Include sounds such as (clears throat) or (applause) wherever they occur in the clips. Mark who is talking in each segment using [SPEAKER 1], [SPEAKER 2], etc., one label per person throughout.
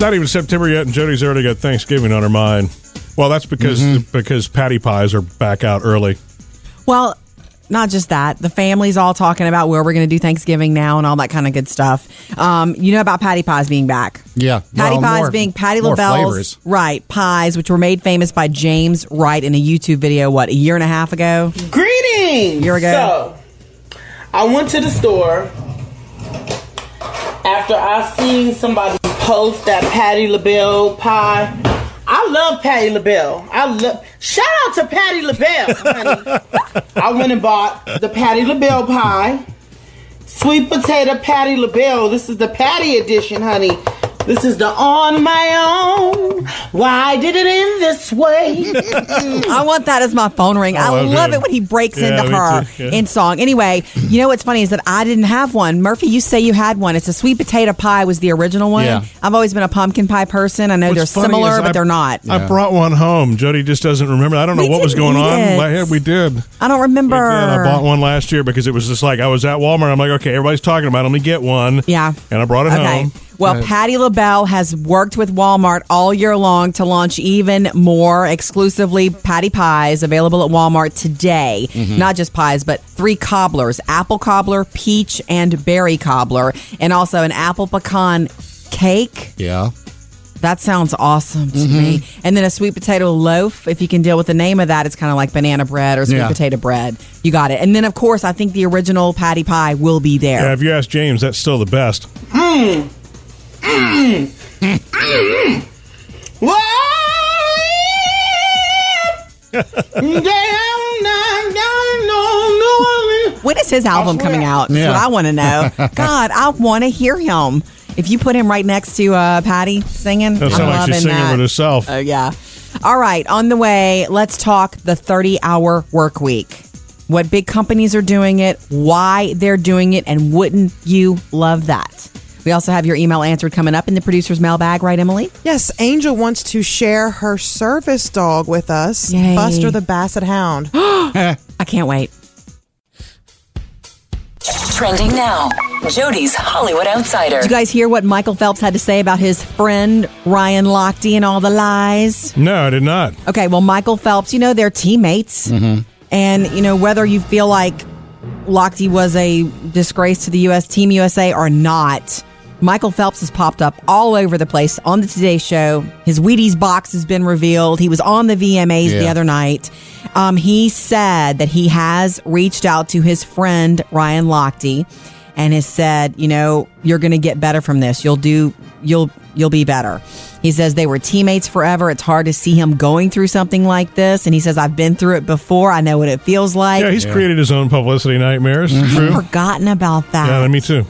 [SPEAKER 1] Not even September yet, and Jody's already got Thanksgiving on her mind. Well, that's because because Patti pies are back out early.
[SPEAKER 2] Well, not just that. The family's all talking about where we're going to do Thanksgiving now and all that kind of good stuff. Um, you know about Patti pies being back.
[SPEAKER 3] Yeah.
[SPEAKER 2] Patti
[SPEAKER 3] Well,
[SPEAKER 2] pies
[SPEAKER 3] more-
[SPEAKER 2] being Patti
[SPEAKER 3] more
[SPEAKER 2] LaBelle's
[SPEAKER 3] flavors.
[SPEAKER 2] right pies, which were made famous by James Wright in a YouTube video. What a year and a half ago.
[SPEAKER 4] Greetings.
[SPEAKER 2] Year ago.
[SPEAKER 4] So, I went to the store after I seen somebody post that Patti LaBelle pie. I love Patti LaBelle. I love. Shout out to Patti LaBelle, honey. (laughs) I went and bought the Patti LaBelle pie, sweet potato Patti LaBelle. This is the Patti edition, honey. This is the on my own. Why did it end this way? (laughs)
[SPEAKER 2] I want that as my phone ring. I
[SPEAKER 1] Oh, okay.
[SPEAKER 2] love it when he breaks
[SPEAKER 1] Yeah,
[SPEAKER 2] into her
[SPEAKER 1] too, yeah.
[SPEAKER 2] in song. Anyway, you know what's funny is that I didn't have one. Murphy, you say you had one. It's a sweet potato pie was the original one.
[SPEAKER 3] Yeah.
[SPEAKER 2] I've always been a pumpkin pie person. I know
[SPEAKER 1] What's
[SPEAKER 2] they're similar,
[SPEAKER 1] is
[SPEAKER 2] but
[SPEAKER 1] I-
[SPEAKER 2] they're not.
[SPEAKER 1] I brought one home. Jody just doesn't remember. I don't know
[SPEAKER 2] We
[SPEAKER 1] what was going on.
[SPEAKER 2] it.
[SPEAKER 1] La- yeah, we did.
[SPEAKER 2] I don't remember.
[SPEAKER 1] We did. I bought one last year because it was just like I was at Walmart. I'm like, okay, everybody's talking about. it. Let me get one.
[SPEAKER 2] Yeah.
[SPEAKER 1] and I brought it
[SPEAKER 2] Okay.
[SPEAKER 1] home.
[SPEAKER 2] Well, Patti LaBelle has worked with Walmart all year long to launch even more exclusively Patti pies available at Walmart today.
[SPEAKER 1] Mm-hmm.
[SPEAKER 2] Not just pies, but three cobblers apple cobbler, peach, and berry cobbler, and also an apple pecan cake.
[SPEAKER 3] Yeah.
[SPEAKER 2] That sounds awesome to
[SPEAKER 1] Mm-hmm.
[SPEAKER 2] me. And then a sweet potato loaf. If you can deal with the name of that, it's kind of like banana bread or sweet
[SPEAKER 3] Yeah.
[SPEAKER 2] potato bread. You got it. And then, of course, I think the original Patti pie will be there.
[SPEAKER 1] Yeah, if you ask James, that's still the best.
[SPEAKER 2] When is his album coming out? That's
[SPEAKER 3] Yeah.
[SPEAKER 2] what I want to know. (laughs) God, I want to hear him. If you put him right next to uh, Patti singing,
[SPEAKER 1] That
[SPEAKER 2] I'm
[SPEAKER 1] sounds like
[SPEAKER 2] loving
[SPEAKER 1] she's singing
[SPEAKER 2] that.
[SPEAKER 1] with herself.
[SPEAKER 2] Oh yeah. All right, on the way, let's talk the 30-hour work week. What big companies are doing it, why they're doing it, and wouldn't you love that? We also have your email answered coming up in the producer's mailbag, right, Emily?
[SPEAKER 5] Yes, Angel wants to share her service dog with us,
[SPEAKER 2] Yay.
[SPEAKER 5] Buster the Basset Hound. (gasps) (laughs)
[SPEAKER 2] I can't wait.
[SPEAKER 6] Trending now. Jody's Hollywood Outsider.
[SPEAKER 2] Did you guys hear what Michael Phelps had to say about his friend Ryan Lochte and all the lies?
[SPEAKER 1] No, I did not.
[SPEAKER 2] Okay, well, Michael Phelps, you know, they're teammates. Mm-hmm. And, you know, whether you feel like Lochte was a disgrace to the U.S. Team USA or not, Michael Phelps has popped up all over the place on the Today Show. His Wheaties box has been revealed. He was on the VMAs the other night. Um, he said that he has reached out to his friend Ryan Lochte and has said, you know, you're going to get better from this. You'll do, you'll, you'll be better. He says they were teammates forever. It's hard to see him going through something like this. And he says, I've been through it before. I know what it feels like.
[SPEAKER 1] Yeah, he's created his own publicity nightmares. True.
[SPEAKER 2] Forgotten about that.
[SPEAKER 1] Yeah, me too.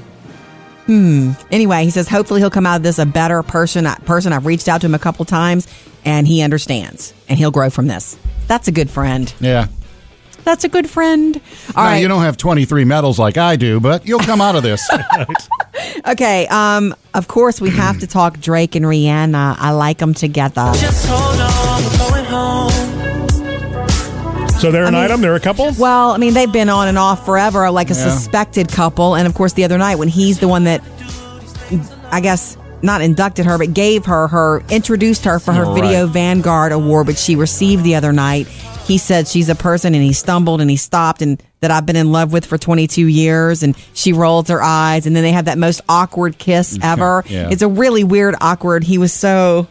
[SPEAKER 2] Anyway, he says hopefully he'll come out of this a better person. Person I've reached out to him a couple times, and he understands, and he'll grow from this. That's a good friend.
[SPEAKER 3] Yeah.
[SPEAKER 2] That's a good friend. All
[SPEAKER 3] now,
[SPEAKER 2] right.
[SPEAKER 3] you don't have 23 medals like I do, but you'll come out of this. (laughs)
[SPEAKER 2] okay. Um. Of course, we have to talk Drake and Rihanna. I like them together.
[SPEAKER 1] So they're an item. They're a couple.
[SPEAKER 2] Well, I mean, they've been on and off forever, like a
[SPEAKER 3] Yeah.
[SPEAKER 2] suspected couple. And of course, the other night when he's the one that, I guess, not inducted her, but gave her her introduced her for her. Video Vanguard Award, which she received the other night. He said she's a person, and he stumbled and he stopped, and that I've been in love with for 22 years. And she rolls her eyes, and then they have that most awkward kiss (laughs) ever.
[SPEAKER 3] Yeah.
[SPEAKER 2] It's a really weird, awkward. He was so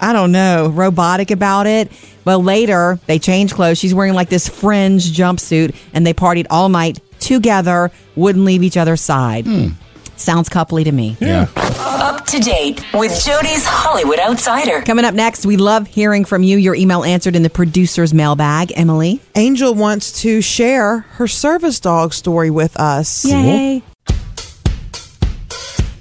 [SPEAKER 2] I don't know, robotic about it. But later they changed clothes. She's wearing like this fringe jumpsuit and they partied all night together, wouldn't leave each other's side. Hmm. Sounds coupley to me.
[SPEAKER 1] Yeah.
[SPEAKER 6] Up to date with Jody's Hollywood Outsider.
[SPEAKER 2] Coming up next, we love hearing from you. Your email answered in the producer's mailbag. Emily.
[SPEAKER 5] Angel wants to share her service dog story with us.
[SPEAKER 2] Yay.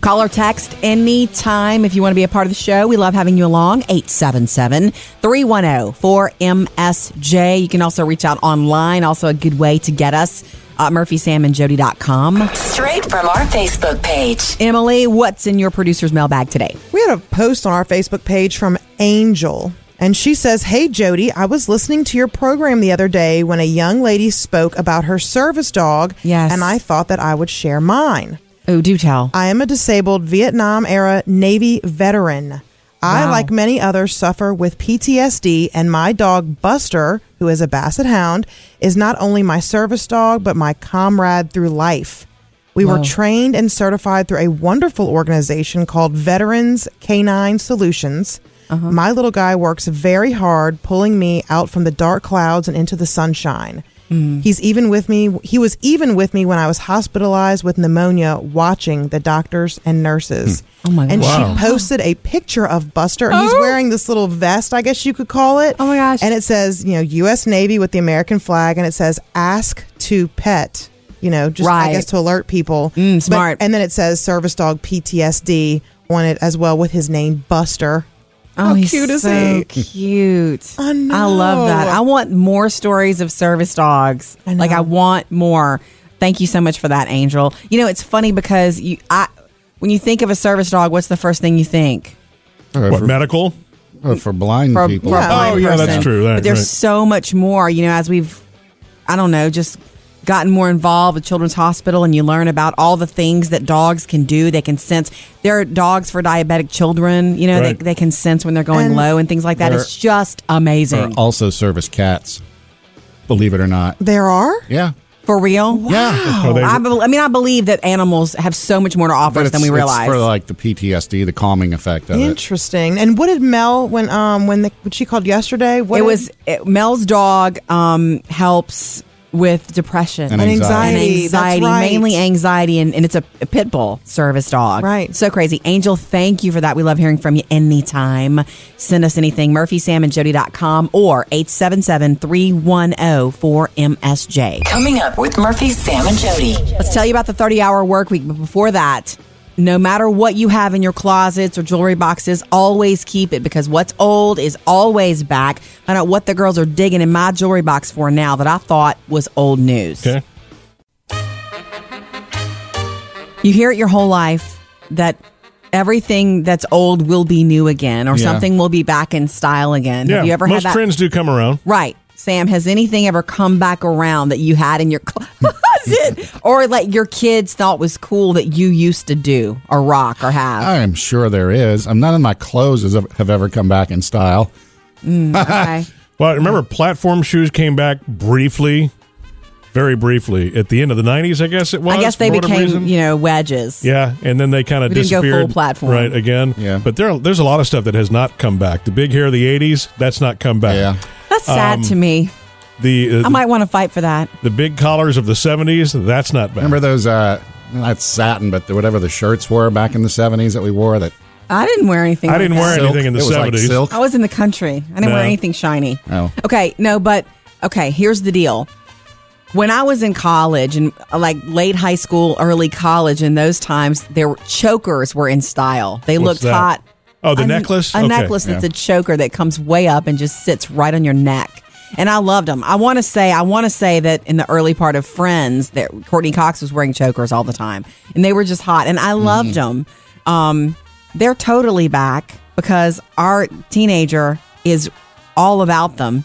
[SPEAKER 2] Call or text anytime if you want to be a part of the show. We love having you along. 877 310 4MSJ. You can also reach out online. Also, a good way to get us. Uh, MurphySamandJody.com.
[SPEAKER 6] Straight from our Facebook page.
[SPEAKER 2] Emily, what's in your producer's mailbag today?
[SPEAKER 5] We had a post on our Facebook page from Angel, and she says, Hey Jody, I was listening to your program the other day when a young lady spoke about her service dog,
[SPEAKER 2] Yes.
[SPEAKER 5] and I thought that I would share mine.
[SPEAKER 2] Oh, do tell.
[SPEAKER 5] I am a disabled Vietnam era Navy veteran. I,
[SPEAKER 2] Wow.
[SPEAKER 5] like many others, suffer with PTSD, and my dog Buster, who is a basset hound, is not only my service dog, but my comrade through life. We were trained and certified through a wonderful organization called Veterans Canine Solutions.
[SPEAKER 2] Uh-huh.
[SPEAKER 5] My little guy works very hard, pulling me out from the dark clouds and into the sunshine.
[SPEAKER 2] Hmm.
[SPEAKER 5] He's even with me. He was even with me when I was hospitalized with pneumonia, watching the doctors and nurses.
[SPEAKER 2] Oh my God.
[SPEAKER 5] And
[SPEAKER 1] Wow.
[SPEAKER 5] she posted a picture of Buster. and He's wearing this little vest, I guess you could call it.
[SPEAKER 2] Oh my gosh.
[SPEAKER 5] And it says, you know, U.S. Navy with the American flag, and it says "Ask to Pet." You know, just
[SPEAKER 2] Right.
[SPEAKER 5] I guess to alert people.
[SPEAKER 2] Mm,
[SPEAKER 5] But-
[SPEAKER 2] smart.
[SPEAKER 5] and then it says "Service Dog PTSD" on it as well with his name Buster.
[SPEAKER 2] Oh,
[SPEAKER 5] How
[SPEAKER 2] he's
[SPEAKER 5] cute is
[SPEAKER 2] so
[SPEAKER 5] he?
[SPEAKER 2] cute.
[SPEAKER 5] I know.
[SPEAKER 2] I love that. I want more stories of service dogs.
[SPEAKER 5] I know.
[SPEAKER 2] Like I want more. Thank you so much for that, Angel. You know, it's funny because you I when you think of a service dog, what's the first thing you think?
[SPEAKER 3] Or
[SPEAKER 1] What
[SPEAKER 3] for,
[SPEAKER 1] medical?
[SPEAKER 3] or for blind
[SPEAKER 2] For,
[SPEAKER 3] people.
[SPEAKER 2] for a
[SPEAKER 5] Yeah.
[SPEAKER 2] blind
[SPEAKER 1] Oh, yeah, that's true. Right,
[SPEAKER 2] but there's
[SPEAKER 1] right.
[SPEAKER 2] so much more, you know, as we've I don't know, just gotten more involved with Children's Hospital and you learn about all the things that dogs can do. They can sense. There are dogs for diabetic children, you know,
[SPEAKER 1] Right.
[SPEAKER 2] they, they can sense when they're going
[SPEAKER 5] And
[SPEAKER 2] low and things like that. It's just
[SPEAKER 3] Or
[SPEAKER 2] amazing.
[SPEAKER 3] also service cats. Believe it or not.
[SPEAKER 5] There are.
[SPEAKER 3] Yeah.
[SPEAKER 2] For real?
[SPEAKER 3] Yeah.
[SPEAKER 1] Oh, they-
[SPEAKER 2] I, be- I mean, I believe that animals have so much more to offer us than
[SPEAKER 3] it's-
[SPEAKER 2] we
[SPEAKER 3] it's
[SPEAKER 2] realize.
[SPEAKER 3] for like the PTSD, the calming effect of it.
[SPEAKER 5] Interesting. And what did Mel when um when the what she called yesterday? What
[SPEAKER 2] it
[SPEAKER 5] did-
[SPEAKER 2] was it, Mel's dog um, helps with depression
[SPEAKER 3] And
[SPEAKER 5] And
[SPEAKER 3] anxiety.
[SPEAKER 2] and
[SPEAKER 5] anxiety.
[SPEAKER 2] anxiety,
[SPEAKER 5] right.
[SPEAKER 2] mainly anxiety, and, and it's a, a pit bull service dog.
[SPEAKER 5] Right.
[SPEAKER 2] So crazy. Angel, thank you for that. We love hearing from you anytime. Send us anything, murphysamandjody.com or 877-310-4MSJ.
[SPEAKER 6] Coming up with Murphy, Sam, and Jody.
[SPEAKER 2] Let's tell you about the 30 hour work week. But before that, no matter what you have in your closets or jewelry boxes, always keep it because what's old is always back. Find out what the girls are digging in my jewelry box for now that I thought was old news.
[SPEAKER 1] Okay.
[SPEAKER 2] You hear it your whole life that everything that's old will be new again or
[SPEAKER 3] Yeah.
[SPEAKER 2] something will be back in style again.
[SPEAKER 1] Yeah.
[SPEAKER 2] Have you ever
[SPEAKER 1] most
[SPEAKER 2] had that?
[SPEAKER 1] trends do come around.
[SPEAKER 2] Right. Sam, has anything ever come back around that you had in your (laughs) closet or like your kids thought was cool that you used to do or rock or have?
[SPEAKER 3] I am sure there is. I'm none of my clothes have ever come back in style.
[SPEAKER 2] Mm, (laughs) okay.
[SPEAKER 1] Well, remember platform shoes came back briefly, very briefly at the end of the '90s. I guess it was.
[SPEAKER 2] I guess they became,
[SPEAKER 1] reason.
[SPEAKER 2] you know, wedges.
[SPEAKER 1] Yeah, and then they kind of
[SPEAKER 2] We didn't go full
[SPEAKER 1] disappeared.
[SPEAKER 2] platform.
[SPEAKER 1] right again.
[SPEAKER 3] Yeah.
[SPEAKER 1] but there, there's a lot of stuff that has not come back. The big hair of the '80s, that's not come back.
[SPEAKER 3] Yeah.
[SPEAKER 2] That's sad
[SPEAKER 1] Um,
[SPEAKER 2] to me.
[SPEAKER 1] The uh,
[SPEAKER 2] I might want to fight for that.
[SPEAKER 1] the big collars of the '70s, that's not back.
[SPEAKER 3] Remember those, uh, not satin, but the, whatever the shirts were back in the 70s that we wore that
[SPEAKER 2] I didn't wear anything.
[SPEAKER 1] I
[SPEAKER 2] like
[SPEAKER 1] didn't
[SPEAKER 2] that.
[SPEAKER 1] wear
[SPEAKER 3] silk?
[SPEAKER 1] anything in the
[SPEAKER 3] it was like
[SPEAKER 1] 70s.
[SPEAKER 2] I was in the country. I didn't
[SPEAKER 1] No.
[SPEAKER 2] wear anything shiny.
[SPEAKER 3] Oh.
[SPEAKER 2] Okay, no, but okay, here's the deal. When I was in college and uh, like late high school, early college, in those times, their chokers were in style. They
[SPEAKER 1] What's
[SPEAKER 2] looked
[SPEAKER 1] that?
[SPEAKER 2] hot.
[SPEAKER 1] Oh, the
[SPEAKER 2] A-
[SPEAKER 1] necklace?
[SPEAKER 2] A
[SPEAKER 1] Okay.
[SPEAKER 2] necklace that's
[SPEAKER 3] Yeah.
[SPEAKER 2] a choker that comes way up and just sits right on your neck. And I loved them. I want to say, I want to say that in the early part of Friends, that Courteney Cox was wearing chokers all the time, and they were just hot, and I loved them. Um, they're totally back because our teenager is all about them.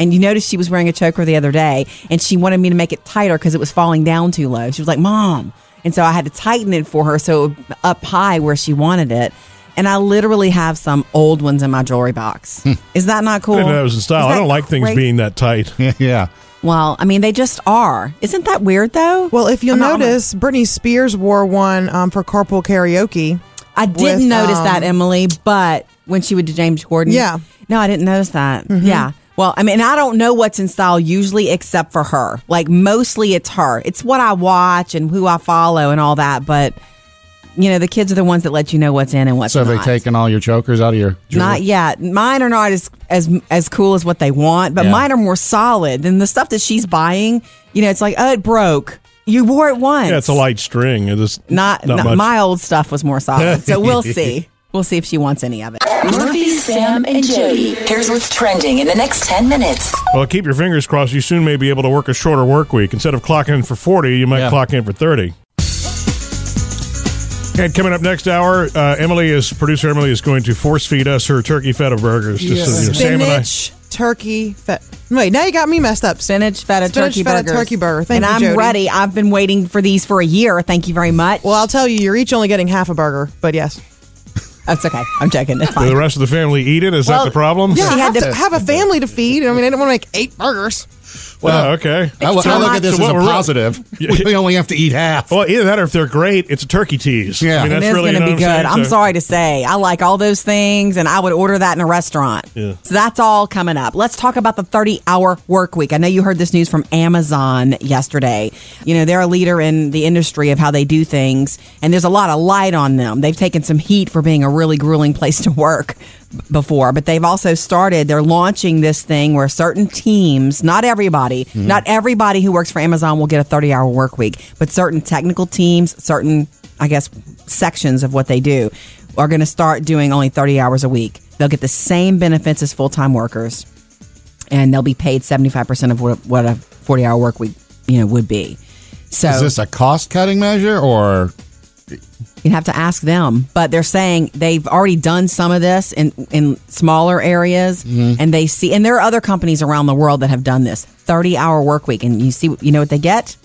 [SPEAKER 2] And you noticed she was wearing a choker the other day, and she wanted me to make it tighter because it was falling down too low. She was like, "Mom," and so I had to tighten it for her so it would up high where she wanted it. And I literally have some old ones in my jewelry box. Is that not cool?
[SPEAKER 1] I didn't know that was in style. I don't like things
[SPEAKER 2] crazy?
[SPEAKER 1] being that tight. (laughs)
[SPEAKER 3] yeah.
[SPEAKER 2] Well, I mean, they just are. Isn't that weird though?
[SPEAKER 5] Well, if you'll
[SPEAKER 2] I'm I'm not-
[SPEAKER 5] notice, Britney Spears wore one um, for carpool karaoke.
[SPEAKER 2] I didn't
[SPEAKER 5] with,
[SPEAKER 2] notice
[SPEAKER 5] um,
[SPEAKER 2] that, Emily, but when she would do James Corden.
[SPEAKER 5] Yeah.
[SPEAKER 2] No, I didn't notice that. Yeah. Well, I mean, I don't know what's in style usually except for her. Like, mostly it's her. It's what I watch and who I follow and all that. But, you know, the kids are the ones that let you know what's in and what's
[SPEAKER 3] not. So they
[SPEAKER 2] not.
[SPEAKER 3] taken all your chokers out of your jewelry?
[SPEAKER 2] Not yet. Mine are not as as as cool as what they want, but
[SPEAKER 3] Yeah.
[SPEAKER 2] mine are more solid than the stuff that she's buying. You know, it's like, oh, it broke. You wore it once.
[SPEAKER 1] Yeah, it's a light string. It is
[SPEAKER 2] Not,
[SPEAKER 1] not
[SPEAKER 2] not- my old stuff was more solid. (laughs) So we'll see. We'll see if she wants any of it.
[SPEAKER 6] Murphy, Sam, and Jody. Here's what's trending in the next 10 minutes.
[SPEAKER 1] Well, keep your fingers crossed. You soon may be able to work a shorter work week. Instead of clocking in for 40, you might
[SPEAKER 3] Yeah.
[SPEAKER 1] clock in for 30. And coming up next hour, uh, Emily is producer. Emily is going to force feed us her turkey feta burgers. Just so, you know, Sam and I-
[SPEAKER 5] Spinach, turkey, fe- Wait, now you got me messed up.
[SPEAKER 2] Spinach feta
[SPEAKER 5] Spinach
[SPEAKER 2] turkey
[SPEAKER 5] feta
[SPEAKER 2] burgers.
[SPEAKER 5] turkey burger. Thank
[SPEAKER 2] and
[SPEAKER 5] you,
[SPEAKER 2] I'm
[SPEAKER 5] Jody.
[SPEAKER 2] ready. I've been waiting for these for a year. Thank you very much.
[SPEAKER 5] Well, I'll tell you, you're each only getting half a burger, but yes.
[SPEAKER 2] That's okay. I'm joking. It's
[SPEAKER 1] Do the rest of the family eat it? Is
[SPEAKER 2] Well,
[SPEAKER 1] that the problem?
[SPEAKER 5] Yeah,
[SPEAKER 2] She
[SPEAKER 5] I
[SPEAKER 2] had
[SPEAKER 5] have
[SPEAKER 2] to-
[SPEAKER 5] to have a family to feed. I mean, I don't want to make eight burgers.
[SPEAKER 1] Oh, okay.
[SPEAKER 3] I, look- I look at this
[SPEAKER 1] So
[SPEAKER 3] as a positive. (laughs) we only have to eat half.
[SPEAKER 1] Well, either that or if they're great, it's a turkey tease.
[SPEAKER 3] Yeah.
[SPEAKER 1] I mean, that's really,
[SPEAKER 2] going to
[SPEAKER 1] you know
[SPEAKER 2] be good.
[SPEAKER 1] Saying,
[SPEAKER 2] I'm
[SPEAKER 1] So-
[SPEAKER 2] sorry to say. I like all those things, and I would order that in a restaurant.
[SPEAKER 1] Yeah.
[SPEAKER 2] So that's all coming up. Let's talk about the 30 hour work week. I know you heard this news from Amazon yesterday. You know, they're a leader in the industry of how they do things, and there's a lot of light on them. They've taken some heat for being a really grueling place to work b- before, but they've also started, they're launching this thing where certain teams, not everybody, mm-hmm. not everybody who works for Amazon will get a 30 hour work week, but certain technical teams, certain, I guess, sections of what they do are going to start doing only 30 hours a week. They'll get the same benefits as full time workers, and they'll be paid 75% of what, what a 40 hour work week you know would be. So
[SPEAKER 3] Is this a cost cutting measure or
[SPEAKER 2] you have to ask them, but they're saying they've already done some of this in in smaller areas, mm-hmm. and they see. And there are other companies around the world that have done this thirty hour work week, and you see, you know what they get?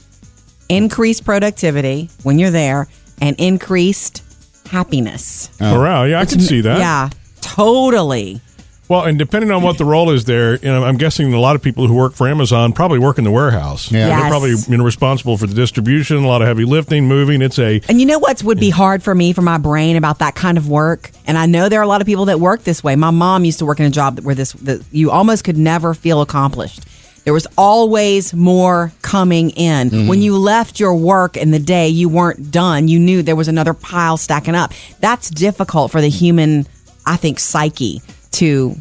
[SPEAKER 2] Increased productivity when you're there, and increased happiness. Oh.
[SPEAKER 1] Morale, yeah, I can see that.
[SPEAKER 2] Yeah, totally.
[SPEAKER 1] Well, and depending on what the role is there, you know, I'm guessing a lot of people who work for Amazon probably work in the warehouse.
[SPEAKER 3] Yeah.
[SPEAKER 2] Yes.
[SPEAKER 1] They're probably you know, responsible for the distribution, a lot of heavy lifting, moving. It's a
[SPEAKER 2] And you know what would be hard for me, for my brain, about that kind of work? And I know there are a lot of people that work this way. My mom used to work in a job where this that you almost could never feel accomplished. There was always more coming in. Mm-hmm. When you left your work in the day, you weren't done. You knew there was another pile stacking up. That's difficult for the human, I think, psyche to,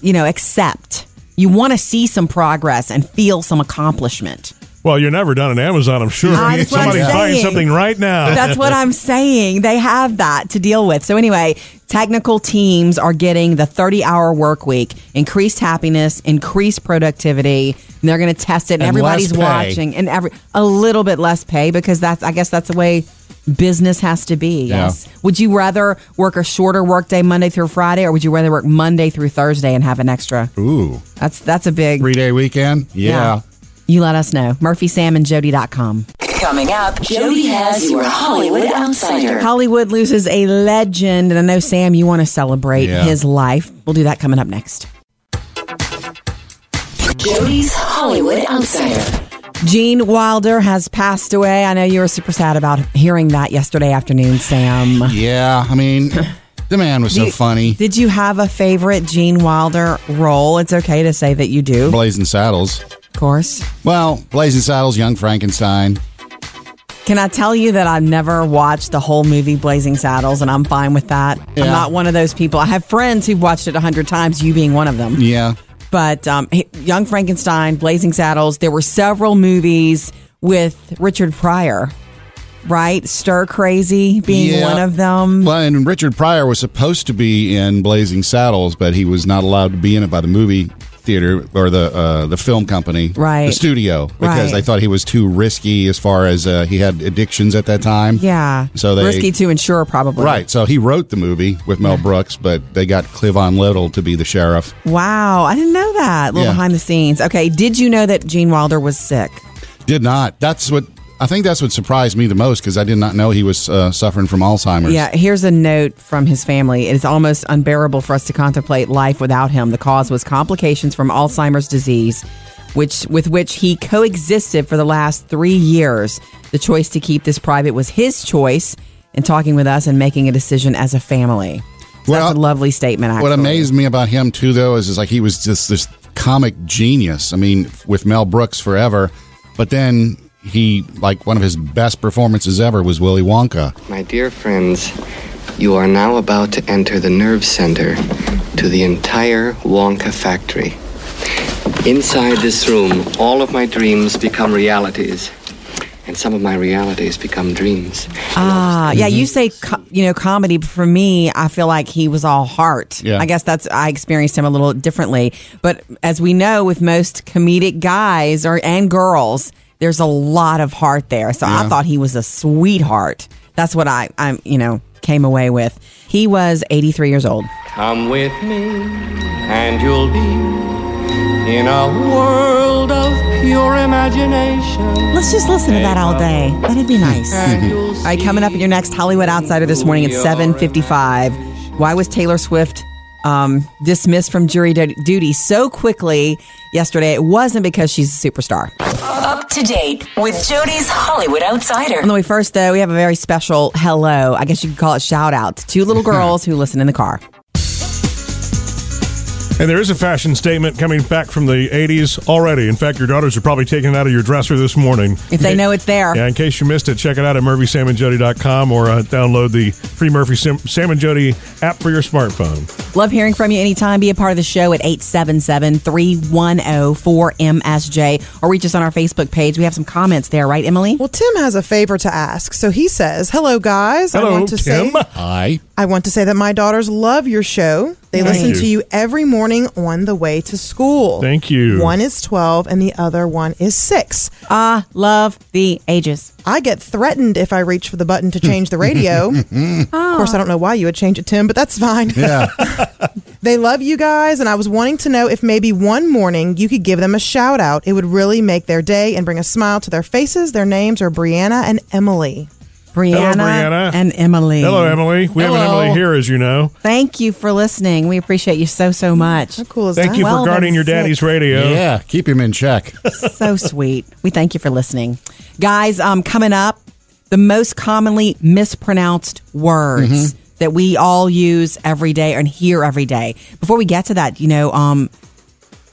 [SPEAKER 2] you know, accept. You want to see some progress and feel some accomplishment.
[SPEAKER 1] well, you're never done at Amazon, I'm sure.
[SPEAKER 2] Ah, that's (laughs) what I'm
[SPEAKER 1] Somebody's buying
[SPEAKER 2] saying.
[SPEAKER 1] something right now.
[SPEAKER 2] That's what I'm (laughs) saying. They have that to deal with. So anyway, technical teams are getting the 30 hour work week, increased happiness, increased productivity. And they're going to test it and,
[SPEAKER 3] And
[SPEAKER 2] everybody's watching and every a little bit less pay because that's I guess that's the way business has to be.
[SPEAKER 3] Yeah.
[SPEAKER 2] Yes. Would you rather work a shorter work day Monday through Friday or would you rather work Monday through Thursday and have an extra?
[SPEAKER 3] ooh
[SPEAKER 2] That's that's a big
[SPEAKER 3] three day weekend? Yeah.
[SPEAKER 2] You let us know. MurphySamandJody.com.
[SPEAKER 6] Coming up, Jody has your Hollywood Outsider.
[SPEAKER 2] Hollywood loses a legend, and I know Sam, you want to celebrate
[SPEAKER 3] Yeah.
[SPEAKER 2] his life. We'll do that coming up next.
[SPEAKER 6] Jody's Hollywood Outsider.
[SPEAKER 2] Gene Wilder has passed away. I know you were super sad about hearing that yesterday afternoon, Sam.
[SPEAKER 3] Yeah. I mean, (laughs) the man was so funny.
[SPEAKER 2] Did you have a favorite Gene Wilder role? It's okay to say that you do,
[SPEAKER 3] Blazing Saddles.
[SPEAKER 2] Of course.
[SPEAKER 3] Well, Blazing Saddles, Young Frankenstein.
[SPEAKER 2] Can I tell you that I've never watched the whole movie Blazing Saddles, and I'm fine with that.
[SPEAKER 3] Yeah.
[SPEAKER 2] I'm not one of those people. I have friends who've watched it a hundred times, you being one of them.
[SPEAKER 3] Yeah.
[SPEAKER 2] But um, Young Frankenstein, Blazing Saddles, there were several movies with Richard Pryor, right? Stir Crazy being
[SPEAKER 3] Yeah.
[SPEAKER 2] one of them.
[SPEAKER 3] Well, and Richard Pryor was supposed to be in Blazing Saddles, but he was not allowed to be in it by the movie theater or the uh, the film company,
[SPEAKER 2] Right.
[SPEAKER 3] The studio, because
[SPEAKER 2] Right.
[SPEAKER 3] they thought he was too risky as far as uh, he had addictions at that time.
[SPEAKER 2] yeah.
[SPEAKER 3] So they
[SPEAKER 2] Risky to insure, probably.
[SPEAKER 3] Right. So he wrote the movie with Mel Brooks, but they got Cleavon Little to be the sheriff.
[SPEAKER 2] Wow. I didn't know that. A little
[SPEAKER 3] Yeah.
[SPEAKER 2] behind the scenes. Okay. Did you know that Gene Wilder was sick?
[SPEAKER 3] Did not. That's what I think. That's what surprised me the most because I did not know he was uh, suffering from Alzheimer's.
[SPEAKER 2] Yeah, here's a note from his family. It is almost unbearable for us to contemplate life without him. The cause was complications from Alzheimer's disease, which with which he coexisted for the last three years. The choice to keep this private was his choice in talking with us and making a decision as a family. So
[SPEAKER 3] Well,
[SPEAKER 2] that's a lovely statement. Actually.
[SPEAKER 3] What amazed me about him too, though, is, is like he was just this comic genius. I mean, with Mel Brooks forever, but then he like one of his best performances ever was Willy Wonka.
[SPEAKER 7] My dear friends, you are now about to enter the nerve center to the entire Wonka factory. Inside this room, all of my dreams become realities, and some of my realities become dreams.
[SPEAKER 2] Ah, yeah. You say co- you know comedy. but For me, I feel like he was all heart.
[SPEAKER 3] Yeah.
[SPEAKER 2] I guess that's I experienced him a little differently. But as we know, with most comedic guys or and girls, there's a lot of heart there. So I thought he was a sweetheart. That's what I I'm, you know came away with. He was 83 years old.
[SPEAKER 7] Come with me, and you'll be in a world of pure imagination.
[SPEAKER 2] Let's just listen to that all day. That'd be nice.
[SPEAKER 7] And you'll
[SPEAKER 2] All right, coming up in your next Hollywood Outsider this morning at 7:55. Why was Taylor Swift um, dismissed from jury duty so quickly yesterday? It wasn't because she's a superstar.
[SPEAKER 6] Up to date with Jody's Hollywood Outsider.
[SPEAKER 2] On the way first, though, we have a very special hello. I guess you could call it shout out to two little (laughs) girls who listen in the car.
[SPEAKER 1] And there is a fashion statement coming back from the 80s already. In fact, your daughters are probably taking it out of your dresser this morning.
[SPEAKER 2] If they know it's there.
[SPEAKER 1] Yeah, in case you missed it, check it out at murphysamandjody.com or uh, download the free Murphy Sam, Sam and Jody app for your smartphone.
[SPEAKER 2] Love hearing from you anytime. Be a part of the show at 877 310 4MSJ or reach us on our Facebook page. We have some comments there, right, Emily?
[SPEAKER 5] Well, Tim has a favor to ask. So he says, Hello, guys. I
[SPEAKER 1] Hello,
[SPEAKER 5] want to
[SPEAKER 1] Tim.
[SPEAKER 5] say
[SPEAKER 3] Hi.
[SPEAKER 5] I want to say that my daughters love your show. They
[SPEAKER 1] Thank
[SPEAKER 5] listen
[SPEAKER 1] you.
[SPEAKER 5] to you every morning on the way to school.
[SPEAKER 1] Thank you.
[SPEAKER 5] One is 12 and the other one is 6.
[SPEAKER 2] Ah, love the ages.
[SPEAKER 5] I get threatened if I reach for the button to change the radio. (laughs) (laughs) Of course, I don't know why you would change it, Tim, but that's fine.
[SPEAKER 3] Yeah. (laughs)
[SPEAKER 5] They love you guys, and I was wanting to know if maybe one morning you could give them a shout out. It would really make their day and bring a smile to their faces. Their names are Brianna and Emily.
[SPEAKER 2] Brianna,
[SPEAKER 1] Brianna.
[SPEAKER 2] and Emily.
[SPEAKER 1] Hello, Emily. We have an Emily here, as you know.
[SPEAKER 2] Thank you for listening. We appreciate you so, so much.
[SPEAKER 5] How cool is
[SPEAKER 1] Thank
[SPEAKER 5] that?
[SPEAKER 1] you
[SPEAKER 2] Well,
[SPEAKER 1] for guarding your daddy's
[SPEAKER 2] six.
[SPEAKER 1] radio.
[SPEAKER 3] yeah. Keep him in check. (laughs)
[SPEAKER 2] so sweet. We thank you for listening. Guys, um, coming up, the most commonly mispronounced words that we all use every day and hear every day. Before we get to that, you know, um,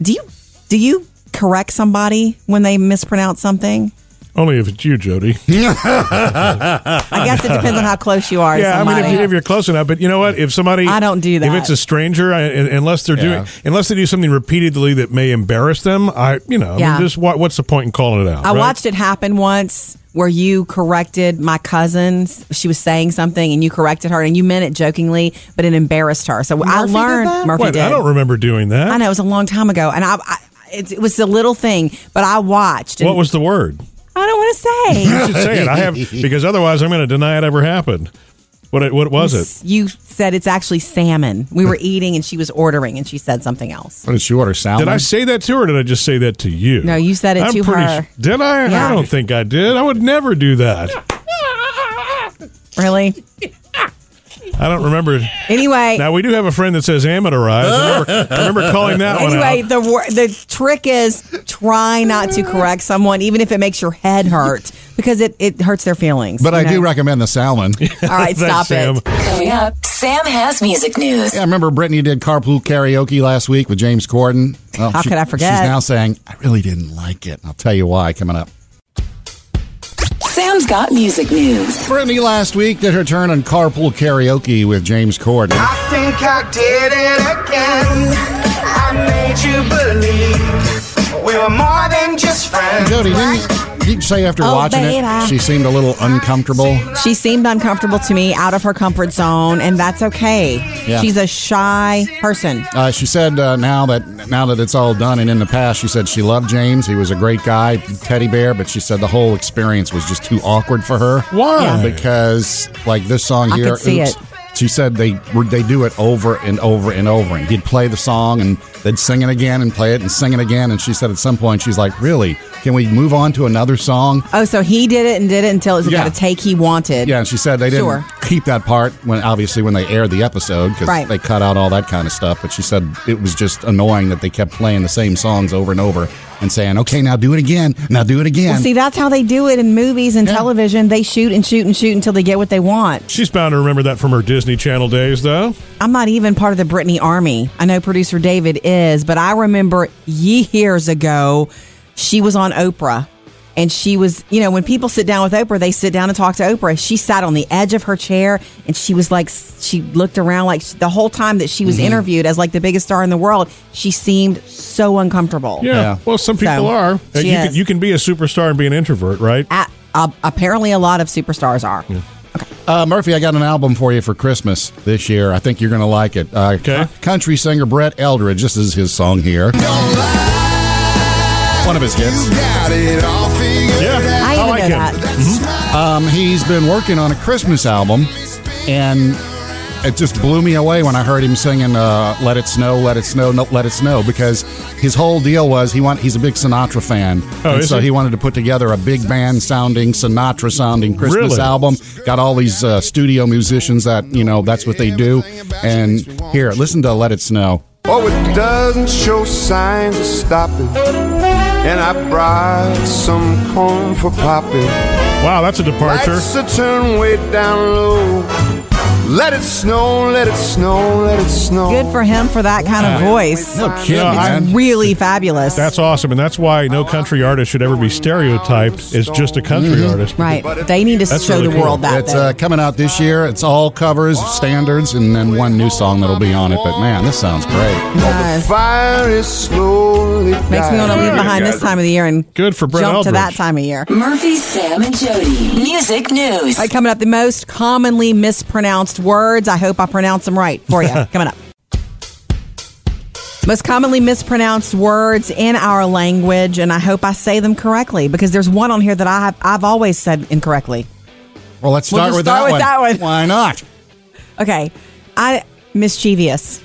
[SPEAKER 2] do you do you correct somebody when they mispronounce something?
[SPEAKER 1] Only if it's you, Jody. (laughs)
[SPEAKER 2] I guess it depends on how close you are to
[SPEAKER 1] Yeah, I mean,
[SPEAKER 2] somebody.
[SPEAKER 1] if, you, if you're close enough, but you know what? If somebody,
[SPEAKER 2] I don't do that
[SPEAKER 1] If
[SPEAKER 2] that.
[SPEAKER 1] it's a stranger, I, un- unless they're
[SPEAKER 3] Yeah.
[SPEAKER 1] doing, unless they do something repeatedly that may embarrass them, I, you know, I
[SPEAKER 2] Yeah.
[SPEAKER 1] mean, just what, what's the point in calling it out?
[SPEAKER 2] I
[SPEAKER 1] right?
[SPEAKER 2] watched it happen once where you corrected my cousin. She was saying something and you corrected her and you meant it jokingly, but it embarrassed her. So I
[SPEAKER 5] Murphy did
[SPEAKER 2] learned
[SPEAKER 5] that?
[SPEAKER 2] Murphy
[SPEAKER 1] Wait,
[SPEAKER 2] did.
[SPEAKER 1] I don't remember doing that.
[SPEAKER 2] I know it was a long time ago, and I, I it, it was a little thing, but I watched. and
[SPEAKER 1] What was the word?
[SPEAKER 2] I don't want to say.
[SPEAKER 1] You
[SPEAKER 2] say.
[SPEAKER 1] should say it. I have because otherwise I'm going to deny it ever happened. What it, what was it?
[SPEAKER 2] You said it's actually salmon. We were eating, and she was ordering, and she said something else.
[SPEAKER 3] What did she order? Salmon?
[SPEAKER 1] Did I say that to her? or Did I just say that to you?
[SPEAKER 2] No, you said it
[SPEAKER 1] I'm
[SPEAKER 2] to
[SPEAKER 1] pretty
[SPEAKER 2] her.
[SPEAKER 1] su- did I?
[SPEAKER 2] Yeah.
[SPEAKER 1] I don't think I did. I would never do that.
[SPEAKER 2] Really?
[SPEAKER 1] I don't remember.
[SPEAKER 2] Anyway,
[SPEAKER 1] Now we do have a friend that says amateurize. I remember, I remember calling that one
[SPEAKER 2] anyway, the the trick is try not to correct someone, even if it makes your head hurt, because it, it hurts their feelings.
[SPEAKER 3] But
[SPEAKER 2] you
[SPEAKER 3] I do recommend the salmon. (laughs)
[SPEAKER 2] All right,
[SPEAKER 1] Thanks,
[SPEAKER 2] stop
[SPEAKER 1] Sam.
[SPEAKER 2] it.
[SPEAKER 6] Coming up, Sam has music news.
[SPEAKER 3] Yeah, I remember Britney did carpool karaoke last week with James Corden. Well,
[SPEAKER 2] How could I forget?
[SPEAKER 3] She's now saying, I really didn't like it. I'll tell you why coming up.
[SPEAKER 6] Sam's got music news.
[SPEAKER 3] Britney last week did her turn on carpool karaoke with James Corden.
[SPEAKER 8] I think I did it again. I made you believe we were more than just friends.
[SPEAKER 3] Jody, didn't you, you say after
[SPEAKER 2] Oh,
[SPEAKER 3] watching
[SPEAKER 2] baby.
[SPEAKER 3] it, she seemed a little uncomfortable?
[SPEAKER 2] She seemed uncomfortable to me, out of her comfort zone, and that's okay.
[SPEAKER 3] Yeah.
[SPEAKER 2] She's a shy person.
[SPEAKER 3] Uh, she said uh, now that now that it's all done and in the past, she said she loved James. He was a great guy, teddy bear, but she said the whole experience was just too awkward for her.
[SPEAKER 1] Why?
[SPEAKER 2] Yeah.
[SPEAKER 3] Because like this song
[SPEAKER 2] I
[SPEAKER 3] here,
[SPEAKER 2] could see
[SPEAKER 3] Oops,
[SPEAKER 2] it.
[SPEAKER 3] She said they they do it over and over and over, and he'd play the song and they'd sing it again and play it and sing it again. And she said at some point she's like, "Really? Can we move on to another song?"
[SPEAKER 2] Oh, so he did it and did it until it was
[SPEAKER 3] Yeah.
[SPEAKER 2] the take he wanted.
[SPEAKER 3] Yeah, and she said they didn't
[SPEAKER 2] Sure.
[SPEAKER 3] keep that part when obviously when they aired the episode because
[SPEAKER 2] Right.
[SPEAKER 3] they cut out all that kind of stuff. But she said it was just annoying that they kept playing the same songs over and over and saying, "Okay, now do it again. Now do it again."
[SPEAKER 2] Well, see, that's how they do it in movies and television. They shoot and shoot and shoot until they get what they want.
[SPEAKER 1] She's bound to remember that from her Disney Channel days, though.
[SPEAKER 2] I'm not even part of the Britney army. I know producer David is, but I remember years ago, she was on Oprah. And she was, you know, when people sit down with Oprah, they sit down and talk to Oprah. She sat on the edge of her chair and she was like, she looked around like the whole time that she was interviewed as like the biggest star in the world. She seemed so uncomfortable.
[SPEAKER 1] Yeah.
[SPEAKER 3] Yeah.
[SPEAKER 1] Well, some people
[SPEAKER 2] So,
[SPEAKER 1] are. Uh,
[SPEAKER 2] she
[SPEAKER 1] you,
[SPEAKER 2] is.
[SPEAKER 1] can, you can be a superstar and be an introvert, right?
[SPEAKER 2] A- uh, apparently, a lot of superstars are.
[SPEAKER 3] Uh, Murphy, I got an album for you for Christmas this year. I think you're going to like it. Uh,
[SPEAKER 1] Okay.
[SPEAKER 3] country singer Brett Eldredge. This is his song here. One of his hits.
[SPEAKER 1] Yeah.
[SPEAKER 2] I even
[SPEAKER 1] like
[SPEAKER 2] know
[SPEAKER 1] him.
[SPEAKER 2] that.
[SPEAKER 3] Um, he's been working on a Christmas album, and it just blew me away when I heard him singing uh, "Let It Snow, Let It Snow, no, Let It Snow" because his whole deal was he want he's a big Sinatra fan,
[SPEAKER 1] Oh,
[SPEAKER 3] and
[SPEAKER 1] is
[SPEAKER 3] so
[SPEAKER 1] he?
[SPEAKER 3] he wanted to put together a big band sounding Sinatra sounding Christmas
[SPEAKER 1] Really?
[SPEAKER 3] album. Got all these uh, studio musicians that you know that's what they do. And here, listen to "Let It Snow."
[SPEAKER 9] Oh, it doesn't show signs of stopping. And I brought some corn for popping.
[SPEAKER 1] Wow, that's a departure.
[SPEAKER 9] Lights to turn way down low. Let it snow, let it snow, let it snow.
[SPEAKER 2] Good for him for that kind of voice.
[SPEAKER 3] No kidding,
[SPEAKER 1] No, I-
[SPEAKER 2] Really fabulous.
[SPEAKER 1] That's awesome, and that's why no country artist should ever be stereotyped as just a country artist.
[SPEAKER 2] right. They need to
[SPEAKER 1] That's
[SPEAKER 2] show
[SPEAKER 1] really
[SPEAKER 2] the
[SPEAKER 1] cool.
[SPEAKER 2] world that.
[SPEAKER 3] It's
[SPEAKER 2] though.
[SPEAKER 3] uh, coming out this year. It's all covers, standards, and then one new song that'll be on it. But man, this sounds great.
[SPEAKER 2] Does.
[SPEAKER 9] Fire is slowly
[SPEAKER 2] Makes me want to leave behind this time of the year and
[SPEAKER 1] Good for Brett
[SPEAKER 2] jump to that time of year.
[SPEAKER 6] Murphy, Sam, and Jody. Music news.
[SPEAKER 2] All right, coming up, the most commonly mispronounced words. I hope I pronounce them right for you. (laughs) coming up. Most commonly mispronounced words in our language, and I hope I say them correctly because there's one on here that I have, I've always said incorrectly.
[SPEAKER 3] Well, let's
[SPEAKER 2] We'll
[SPEAKER 3] start
[SPEAKER 2] just
[SPEAKER 3] with
[SPEAKER 2] start
[SPEAKER 3] that
[SPEAKER 2] with
[SPEAKER 3] one.
[SPEAKER 2] that one.
[SPEAKER 3] Why not?
[SPEAKER 2] Okay, I mischievous.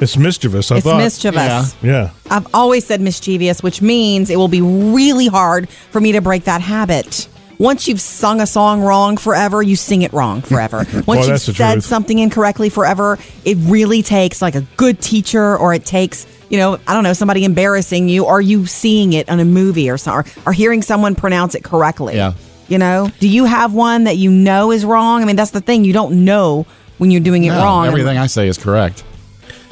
[SPEAKER 1] It's mischievous. I
[SPEAKER 2] it's
[SPEAKER 1] thought.
[SPEAKER 2] mischievous.
[SPEAKER 1] Yeah.
[SPEAKER 2] I've always said mischievous, which means it will be really hard for me to break that habit. Once you've sung a song wrong forever, you sing it wrong forever. (laughs) Once
[SPEAKER 1] Well,
[SPEAKER 2] you've said
[SPEAKER 1] truth.
[SPEAKER 2] something incorrectly forever, it really takes like a good teacher or it takes, you know, I don't know, somebody embarrassing you or you seeing it on a movie or, so, or, or hearing someone pronounce it correctly.
[SPEAKER 3] Yeah.
[SPEAKER 2] You know, do you have one that you know is wrong? I mean, that's the thing. You don't know when you're doing it
[SPEAKER 3] No,
[SPEAKER 2] wrong.
[SPEAKER 3] Everything I say is correct.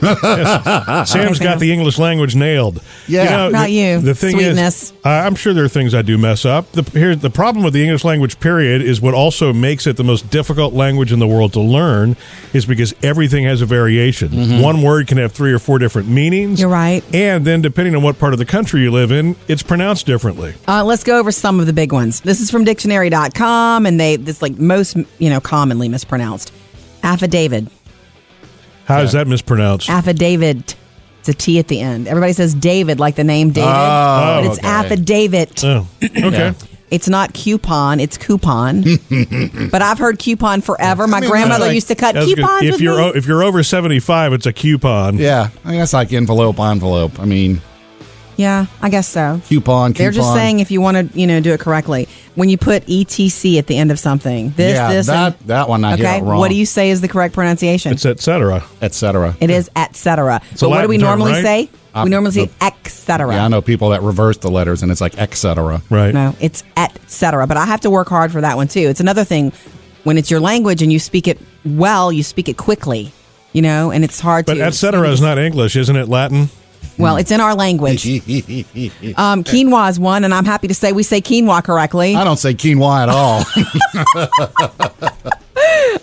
[SPEAKER 1] Sam's got the English language nailed.
[SPEAKER 3] Yeah.
[SPEAKER 2] Not
[SPEAKER 1] the,
[SPEAKER 2] you,
[SPEAKER 1] The thing
[SPEAKER 2] sweetness.
[SPEAKER 1] is, I- I'm sure there are things I do mess up. The, here, the problem with the English language, period, is what also makes it the most difficult language in the world to learn, is because everything has a variation. One word can have three or four different meanings.
[SPEAKER 2] Mm-hmm. You're right.
[SPEAKER 1] And then, depending on what part of the country you live in, it's pronounced differently.
[SPEAKER 2] Uh, let's go over some of the big ones. This is from dictionary.com, and they this like most you know commonly mispronounced. Affidavit,
[SPEAKER 1] How is that mispronounced?
[SPEAKER 2] affidavit. It's a T at the end. Everybody says David, like the name David, oh, but it's
[SPEAKER 3] okay.
[SPEAKER 2] affidavit.
[SPEAKER 1] oh, okay.
[SPEAKER 2] It's not coupon, it's coupon. (laughs) but I've heard coupon forever. My
[SPEAKER 3] I mean,
[SPEAKER 2] grandmother
[SPEAKER 3] like-
[SPEAKER 2] used to cut
[SPEAKER 1] That's good.
[SPEAKER 2] coupons
[SPEAKER 1] If
[SPEAKER 2] with
[SPEAKER 1] you're
[SPEAKER 2] me.
[SPEAKER 1] o- if you're over 75, it's a coupon.
[SPEAKER 3] Yeah, I mean, that's like envelope, envelope. I mean,
[SPEAKER 2] yeah, I guess so.
[SPEAKER 3] coupon, coupon.
[SPEAKER 2] They're just saying if you want to, you know, do it correctly. When you put etc at the end of something, this,
[SPEAKER 3] yeah,
[SPEAKER 2] this,
[SPEAKER 3] that
[SPEAKER 2] and,
[SPEAKER 3] that one I hear
[SPEAKER 2] okay.
[SPEAKER 3] it wrong.
[SPEAKER 2] What do you say is the correct pronunciation?
[SPEAKER 1] It's etc.
[SPEAKER 3] etc.
[SPEAKER 2] It is et cetera.
[SPEAKER 1] a
[SPEAKER 2] But what do we
[SPEAKER 1] Latin term,
[SPEAKER 2] normally
[SPEAKER 1] right?
[SPEAKER 2] say?
[SPEAKER 3] Uh,
[SPEAKER 2] we normally say
[SPEAKER 3] the-
[SPEAKER 2] et cetera.
[SPEAKER 3] Yeah, I know people that reverse the letters, and it's like etc.
[SPEAKER 1] Right.
[SPEAKER 2] No, it's et cetera. But I have to work hard for that one too. It's another thing when it's your language and you speak it well, you speak it quickly, you know, and it's hard
[SPEAKER 1] But
[SPEAKER 2] to.
[SPEAKER 1] etc. is not English, isn't it? Latin.
[SPEAKER 2] Well, it's in our language. (laughs) Um, quinoa is one, and I'm happy to say we say quinoa correctly.
[SPEAKER 3] I don't say quinoa at all. (laughs)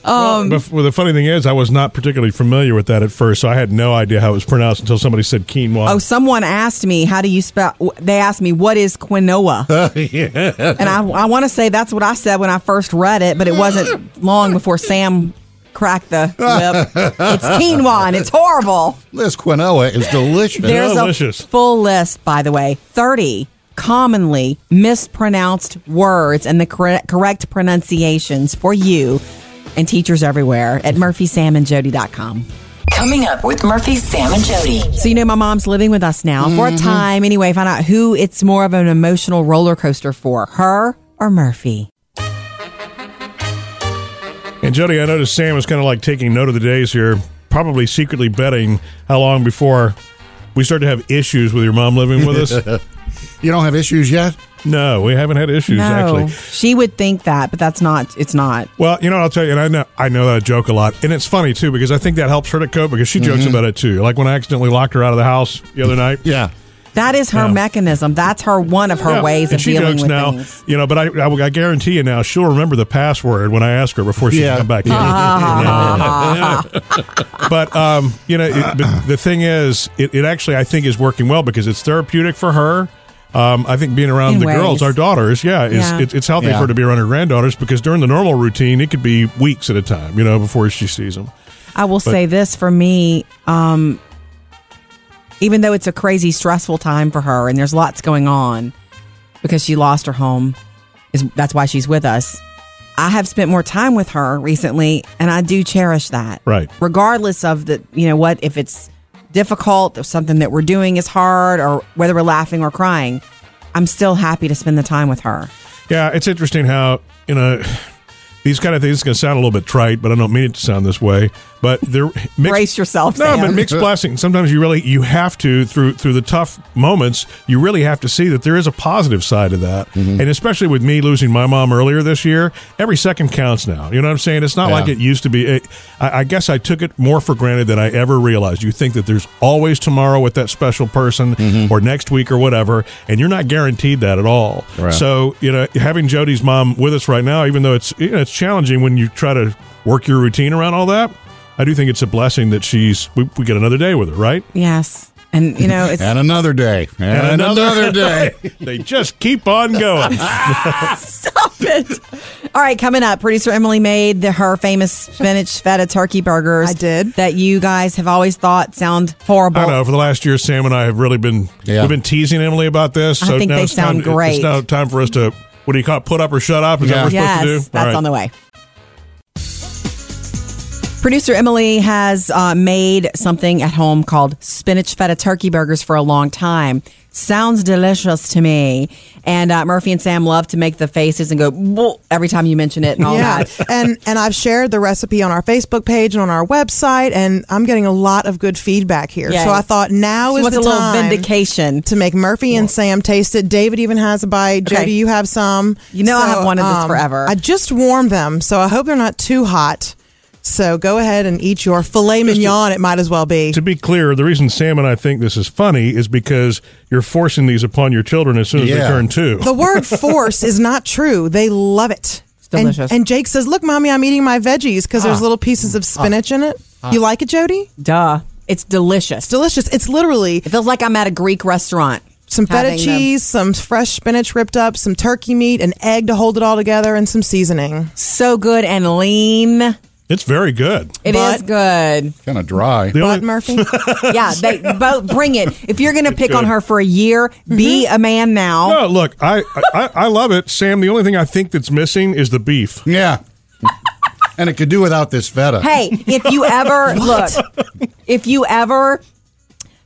[SPEAKER 2] Um,
[SPEAKER 1] But well, the funny thing is, I was not particularly familiar with that at first, so I had no idea how it was pronounced until somebody said quinoa.
[SPEAKER 2] Oh, someone asked me, how do you spell? They asked me, what is quinoa? (laughs) And I, I want to say that's what I said when I first read it, but it wasn't long before Sam cracked the (laughs) whip. It's quinoa and it's horrible.
[SPEAKER 3] this quinoa is delicious.
[SPEAKER 2] There's
[SPEAKER 1] Delicious.
[SPEAKER 2] a full list, by the way 30 commonly mispronounced words and the correct, correct pronunciations for you and teachers everywhere at murphysamandjody.com.
[SPEAKER 6] Coming up with Murphy, Sam, and Jody.
[SPEAKER 2] So you know my mom's living with us now for a mm-hmm. time. Anyway, find out who it's more of an emotional roller coaster for, her or Murphy.
[SPEAKER 1] And Jody, I noticed Sam was kind of like taking note of the days here, probably secretly betting how long before we start to have issues with your mom living with us. (laughs)
[SPEAKER 3] You don't have issues yet?
[SPEAKER 1] no, we haven't had issues
[SPEAKER 2] no,
[SPEAKER 1] actually.
[SPEAKER 2] she would think that, but that's not. It's not.
[SPEAKER 1] Well, you know, I'll tell you, and I know I know that joke a lot, and it's funny too because I think that helps her to cope because she jokes mm-hmm. about it too. Like when I accidentally locked her out of the house the other night.
[SPEAKER 3] Yeah.
[SPEAKER 2] That is her
[SPEAKER 1] Yeah.
[SPEAKER 2] mechanism. That's her one of her
[SPEAKER 1] Yeah,
[SPEAKER 2] ways
[SPEAKER 1] and
[SPEAKER 2] of
[SPEAKER 1] she
[SPEAKER 2] dealing
[SPEAKER 1] jokes
[SPEAKER 2] with
[SPEAKER 1] now,
[SPEAKER 2] things.
[SPEAKER 1] you know. But I, I, I guarantee you now, she'll remember the password when I ask her before she
[SPEAKER 3] Yeah.
[SPEAKER 1] can come back in. (laughs) but um, you know, it, but the thing is, it, it actually I think is working well because it's therapeutic for her. Um, I think being around
[SPEAKER 2] In
[SPEAKER 1] the
[SPEAKER 2] ways.
[SPEAKER 1] girls, our daughters, yeah, is
[SPEAKER 2] Yeah.
[SPEAKER 1] It, it's healthy
[SPEAKER 3] Yeah.
[SPEAKER 1] for her to be around her granddaughters because during the normal routine, it could be weeks at a time, you know, before she sees them.
[SPEAKER 2] I will say this for me, um, even though it's a crazy stressful time for her and there's lots going on because she lost her home, is that's why she's with us. I have spent more time with her recently, and I do cherish that.
[SPEAKER 1] Right.
[SPEAKER 2] Regardless of the, you know, what if it's difficult, if something that we're doing is hard, or whether we're laughing or crying, I'm still happy to spend the time with her.
[SPEAKER 1] Yeah, it's interesting how you know (sighs) these kind of things can sound a little bit trite, but I don't mean it to sound this way. But they're mixed,
[SPEAKER 2] Brace yourself,
[SPEAKER 1] No,
[SPEAKER 2] Sam.
[SPEAKER 1] but mixed (laughs) blessing. Sometimes you really you have to through through the tough moments. You really have to see that there is a positive side of that,
[SPEAKER 3] Mm-hmm.
[SPEAKER 1] and especially with me losing my mom earlier this year, every second counts now. You know what I'm saying? It's not
[SPEAKER 3] Yeah.
[SPEAKER 1] like it used to be. It, I, I guess I took it more for granted than I ever realized. You think that there's always tomorrow with that special person,
[SPEAKER 3] Mm-hmm.
[SPEAKER 1] or next week or whatever, and you're not guaranteed that at all.
[SPEAKER 3] Right.
[SPEAKER 1] So you know, having Jody's mom with us right now, even though it's you know, it's challenging when you try to work your routine around all that. I do think it's a blessing that she's we, we get another day with her, right?
[SPEAKER 2] Yes. And, you know, it's (laughs)
[SPEAKER 3] And another day. And, another, (laughs) day.
[SPEAKER 1] they just keep on going. (laughs)
[SPEAKER 2] Stop it. All right, coming up, producer Emily made the, her famous spinach feta turkey burgers.
[SPEAKER 5] I did.
[SPEAKER 2] That you guys have always thought sound horrible.
[SPEAKER 1] I know. For the last year, Sam and I have really been
[SPEAKER 3] Yeah.
[SPEAKER 1] we've been teasing Emily about this.
[SPEAKER 2] I
[SPEAKER 1] So
[SPEAKER 2] think
[SPEAKER 1] now
[SPEAKER 2] they
[SPEAKER 1] it's time,
[SPEAKER 2] sound great.
[SPEAKER 1] It's now time for us to what do you call it? Put up or shut up? Is that what we're
[SPEAKER 2] Yes,
[SPEAKER 1] supposed to do?
[SPEAKER 2] that's
[SPEAKER 1] All right.
[SPEAKER 2] on the way. Producer Emily has uh, made something at home called spinach feta turkey burgers for a long time. Sounds delicious to me. And uh, Murphy and Sam love to make the faces and go every time you mention it and all
[SPEAKER 5] yeah,
[SPEAKER 2] that. (laughs)
[SPEAKER 5] and and I've shared the recipe on our Facebook page and on our website, and I'm getting a lot of good feedback here.
[SPEAKER 2] Yay.
[SPEAKER 5] So I thought now is the
[SPEAKER 2] a little vindication.
[SPEAKER 5] to make Murphy and Sam taste it. David even has a bite.
[SPEAKER 2] Okay.
[SPEAKER 5] Jody, you have some.
[SPEAKER 2] You know I have wanted this forever.
[SPEAKER 5] I just warmed them, so I hope they're not too hot. So go ahead and eat your filet mignon. It might as well be.
[SPEAKER 1] To be clear, the reason Sam and I think this is funny is because you're forcing these upon your children as soon as they turn two.
[SPEAKER 5] The word (laughs) force is not true. They love it. And-
[SPEAKER 2] delicious.
[SPEAKER 5] And, Jake says, "Look, mommy, I'm eating my veggies because
[SPEAKER 2] Ah.
[SPEAKER 5] there's little pieces of spinach in it. You like it, Jody?
[SPEAKER 2] Duh. It's delicious.
[SPEAKER 5] It's delicious. It's literally
[SPEAKER 2] It feels like I'm at a Greek restaurant.
[SPEAKER 5] some feta
[SPEAKER 2] having them.
[SPEAKER 5] cheese, some fresh spinach ripped up, some turkey meat, an egg to hold it all together, and some seasoning.
[SPEAKER 2] So good and lean.
[SPEAKER 1] It's very good.
[SPEAKER 2] It is
[SPEAKER 5] But-
[SPEAKER 2] good.
[SPEAKER 3] Kind of dry.
[SPEAKER 1] The
[SPEAKER 5] But
[SPEAKER 1] only-
[SPEAKER 5] Murphy,
[SPEAKER 2] Yeah, they both bring it. If you're going to pick on her for a year, be
[SPEAKER 5] Mm-hmm.
[SPEAKER 2] a man now.
[SPEAKER 1] no, look, I, I I love it, Sam. The only thing I think that's missing is the beef.
[SPEAKER 3] Yeah. (laughs) and it could do without this feta.
[SPEAKER 2] Hey, if you ever (laughs) look, if you ever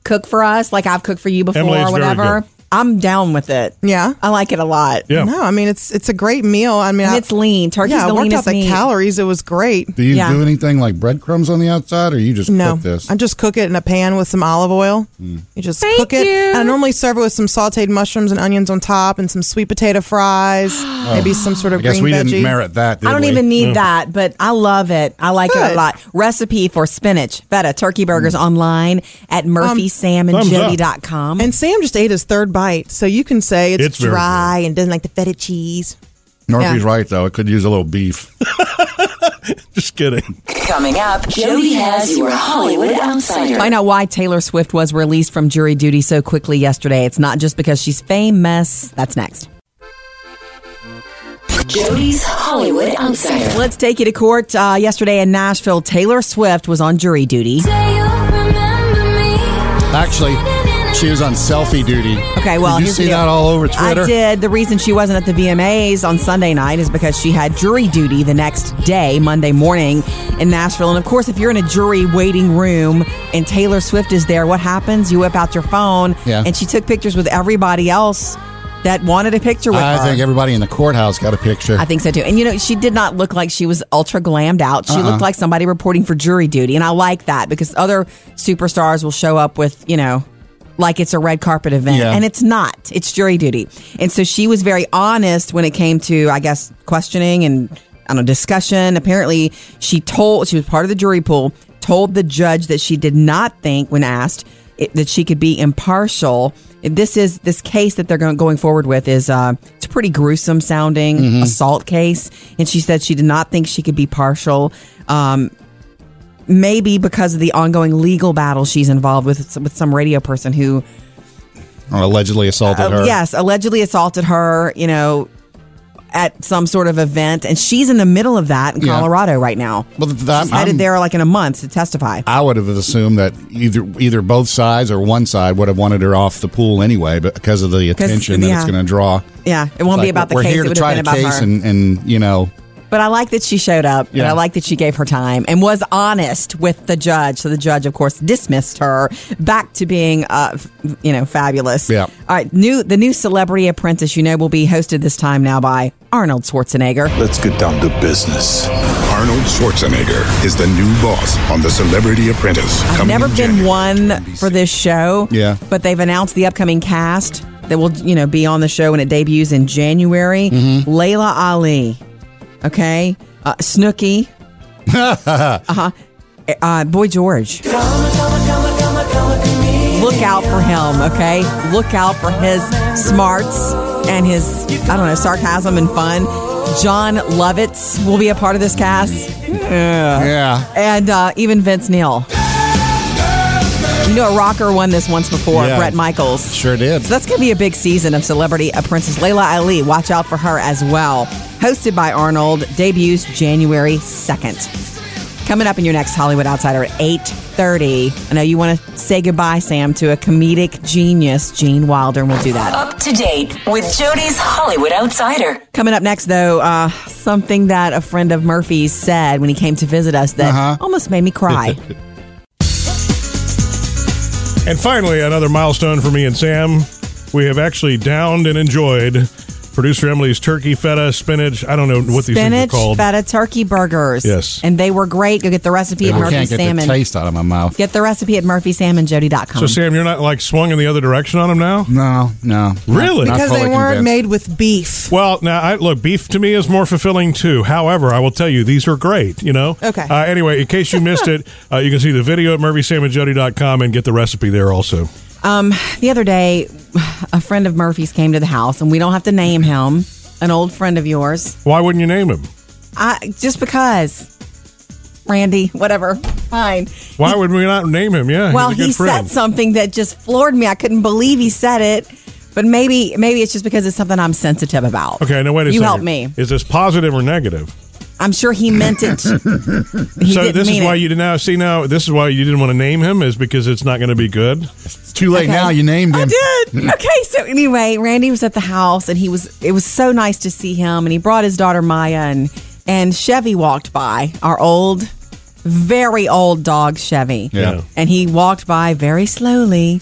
[SPEAKER 2] cook for us, like I've cooked for you before
[SPEAKER 1] Emily, it's
[SPEAKER 2] or
[SPEAKER 1] very
[SPEAKER 2] whatever,
[SPEAKER 1] good.
[SPEAKER 2] I'm down with it.
[SPEAKER 5] Yeah?
[SPEAKER 2] I like it a lot.
[SPEAKER 1] Yeah.
[SPEAKER 5] no, I mean it's it's a great meal. I mean,
[SPEAKER 2] And
[SPEAKER 5] I-
[SPEAKER 2] it's lean. Turkey's
[SPEAKER 5] yeah, I
[SPEAKER 2] the
[SPEAKER 5] worked
[SPEAKER 2] leanest
[SPEAKER 5] out the
[SPEAKER 2] meat.
[SPEAKER 5] calories. It was great.
[SPEAKER 3] Do you
[SPEAKER 2] Yeah.
[SPEAKER 3] do anything like breadcrumbs on the outside, or you just
[SPEAKER 5] No,
[SPEAKER 3] cook this?
[SPEAKER 5] I just cook it in a pan with some olive oil. You just
[SPEAKER 2] Thank
[SPEAKER 5] cook it.
[SPEAKER 2] you.
[SPEAKER 5] And I normally serve it with some sautéed mushrooms and onions on top, and some sweet potato fries, (gasps) maybe some sort of
[SPEAKER 3] I guess
[SPEAKER 5] green
[SPEAKER 3] we
[SPEAKER 5] veggie.
[SPEAKER 3] didn't merit that. Did
[SPEAKER 2] I don't
[SPEAKER 3] we?
[SPEAKER 2] even need that, but I love it. I like it a
[SPEAKER 5] Good.
[SPEAKER 2] lot. Recipe for spinach, feta, turkey burgers
[SPEAKER 1] Mm.
[SPEAKER 2] online at murphysamandjody.com.
[SPEAKER 5] And Sam just ate his third bite, so you can say it's,
[SPEAKER 1] It's very
[SPEAKER 5] dry and doesn't like the feta cheese.
[SPEAKER 3] Northie's
[SPEAKER 2] Yeah.
[SPEAKER 3] right though. It could use a little beef. (laughs)
[SPEAKER 1] Just kidding.
[SPEAKER 6] Coming up, Jody has your Hollywood Outsider.
[SPEAKER 2] Find out why Taylor Swift was released from jury duty so quickly yesterday. It's not just because she's famous. That's next.
[SPEAKER 6] Jody's Hollywood Outsider.
[SPEAKER 2] Let's take you to court. Uh, yesterday in Nashville, Taylor Swift was on jury duty.
[SPEAKER 3] Actually, she was on selfie duty.
[SPEAKER 2] Okay, well,
[SPEAKER 3] did you see that all over Twitter?
[SPEAKER 2] I did. The reason she wasn't at the VMAs on Sunday night is because she had jury duty the next day, Monday morning, in Nashville. And of course, if you're in a jury waiting room and Taylor Swift is there, what happens? You whip out your phone,
[SPEAKER 3] Yeah.
[SPEAKER 2] and she took pictures with everybody else that wanted a picture with
[SPEAKER 3] I
[SPEAKER 2] her.
[SPEAKER 3] I think everybody in the courthouse got a picture.
[SPEAKER 2] I think so too. And you know, she did not look like she was ultra glammed out. She
[SPEAKER 3] Uh-uh.
[SPEAKER 2] looked like somebody reporting for jury duty. And I like that because other superstars will show up with, you know, like it's a red carpet event.
[SPEAKER 3] Yeah.
[SPEAKER 2] And it's not. It's jury duty. And so she was very honest when it came to, I guess, questioning and I don't know, discussion. Apparently she told she was part of the jury pool, told the judge that she did not think when asked it, that she could be impartial. This is this case that they're going, going forward with is uh, it's a pretty gruesome sounding assault case, and she said she did not think she could be partial. Um, maybe because of the ongoing legal battle she's involved with with some radio person who
[SPEAKER 3] Or allegedly assaulted
[SPEAKER 2] uh,
[SPEAKER 3] her.
[SPEAKER 2] yes allegedly assaulted her. You know. At some sort of event, and she's in the middle of that in
[SPEAKER 3] Yeah.
[SPEAKER 2] Colorado right now.
[SPEAKER 3] Well, th- that-
[SPEAKER 2] she's headed
[SPEAKER 3] I'm-
[SPEAKER 2] there like in a month to testify.
[SPEAKER 3] I would have assumed that either either both sides or one side would have wanted her off the pool anyway, but because of the attention that it's going to draw.
[SPEAKER 2] Yeah, it won't
[SPEAKER 3] It's
[SPEAKER 2] be about the
[SPEAKER 3] we're
[SPEAKER 2] case.
[SPEAKER 3] here to try the case and, and you know
[SPEAKER 2] But I like that she showed up, and
[SPEAKER 3] Yeah.
[SPEAKER 2] I like that she gave her time and was honest with the judge. So the judge, of course, dismissed her back to being, uh, f- you know, fabulous.
[SPEAKER 3] Yeah.
[SPEAKER 2] All right, new the new Celebrity Apprentice, you know, will be hosted this time now by Arnold Schwarzenegger.
[SPEAKER 10] Let's get down to business.
[SPEAKER 11] Arnold Schwarzenegger is the new boss on The Celebrity Apprentice.
[SPEAKER 2] I've never been
[SPEAKER 11] January.
[SPEAKER 2] one for this show.
[SPEAKER 3] Yeah.
[SPEAKER 2] But they've announced the upcoming cast that will, you know, be on the show when it debuts in January.
[SPEAKER 3] Mm-hmm.
[SPEAKER 2] Laila Ali. Okay. Uh, Snooki. (laughs) uh-huh. Uh, Boy George. Look out for him, okay? Look out for his smarts and his, I don't know, sarcasm and fun. Jon Lovitz will be a part of this cast. Yeah.
[SPEAKER 3] Yeah.
[SPEAKER 2] And uh, even Vince Neil. You know, a rocker won this once before,
[SPEAKER 3] Yeah.
[SPEAKER 2] Bret Michaels.
[SPEAKER 3] Sure did.
[SPEAKER 2] So that's going to be a big season of Celebrity Apprentice Laila Ali, watch out for her as well. Hosted by Arnold, debuts January 2nd. Coming up in your next Hollywood Outsider at 8.30. I know you want to say goodbye, Sam, to a comedic genius, Gene Wilder, and we'll do that.
[SPEAKER 6] Up to date with Jody's Hollywood Outsider.
[SPEAKER 2] Coming up next, though, uh, something that a friend of Murphy's said when he came to visit us that
[SPEAKER 3] Uh-huh.
[SPEAKER 2] almost made me cry. (laughs)
[SPEAKER 1] And finally, another milestone for me and Sam. We have actually downed and enjoyed producer Emily's turkey, feta, spinach. I don't know what these things are
[SPEAKER 2] Spinach
[SPEAKER 1] called.
[SPEAKER 2] feta turkey burgers.
[SPEAKER 1] Yes.
[SPEAKER 2] And they were great. Go get the recipe at
[SPEAKER 3] I
[SPEAKER 2] Murphy
[SPEAKER 3] can't get
[SPEAKER 2] Salmon.
[SPEAKER 3] the taste out of my mouth.
[SPEAKER 2] Get the recipe at murphysamandjody.com.
[SPEAKER 1] So, Sam, you're not like swung in the other direction on them now?
[SPEAKER 3] No, no.
[SPEAKER 1] Really?
[SPEAKER 3] Not
[SPEAKER 5] Because they weren't
[SPEAKER 3] convinced.
[SPEAKER 5] made with beef.
[SPEAKER 1] Well, now I, look, beef to me is more fulfilling too. However, I will tell you these are great. You know.
[SPEAKER 5] Okay.
[SPEAKER 1] Uh, anyway, in case you missed it, (laughs) uh, you can see the video at murphysamandjody.com and get the recipe there also.
[SPEAKER 2] Um, the other day, a friend of Murphy's came to the house, and we don't have to name him. An old friend of yours.
[SPEAKER 1] Why wouldn't you name him?
[SPEAKER 2] I just because. Randy, whatever. Fine.
[SPEAKER 1] Why would we not name him? Yeah,
[SPEAKER 2] well,
[SPEAKER 1] he's a good
[SPEAKER 2] he
[SPEAKER 1] friend.
[SPEAKER 2] said something that just floored me. I couldn't believe he said it. But maybe maybe it's just because it's something I'm sensitive about.
[SPEAKER 1] Okay, now wait a
[SPEAKER 2] you
[SPEAKER 1] second.
[SPEAKER 2] help me.
[SPEAKER 1] Is this positive or negative?
[SPEAKER 2] I'm sure he meant it. (laughs) he
[SPEAKER 1] so
[SPEAKER 2] didn't
[SPEAKER 1] this is why
[SPEAKER 2] it.
[SPEAKER 1] you did now see now this is why you didn't want to name him is because it's not going to be good.
[SPEAKER 3] It's too late
[SPEAKER 2] Okay.
[SPEAKER 3] now. You named him.
[SPEAKER 2] I did. (laughs) okay, so anyway, Randy was at the house and he was it was so nice to see him and he brought his daughter Maya and and Chevy walked by, our old very old dog Chevy.
[SPEAKER 3] Yeah.
[SPEAKER 2] And he walked by very slowly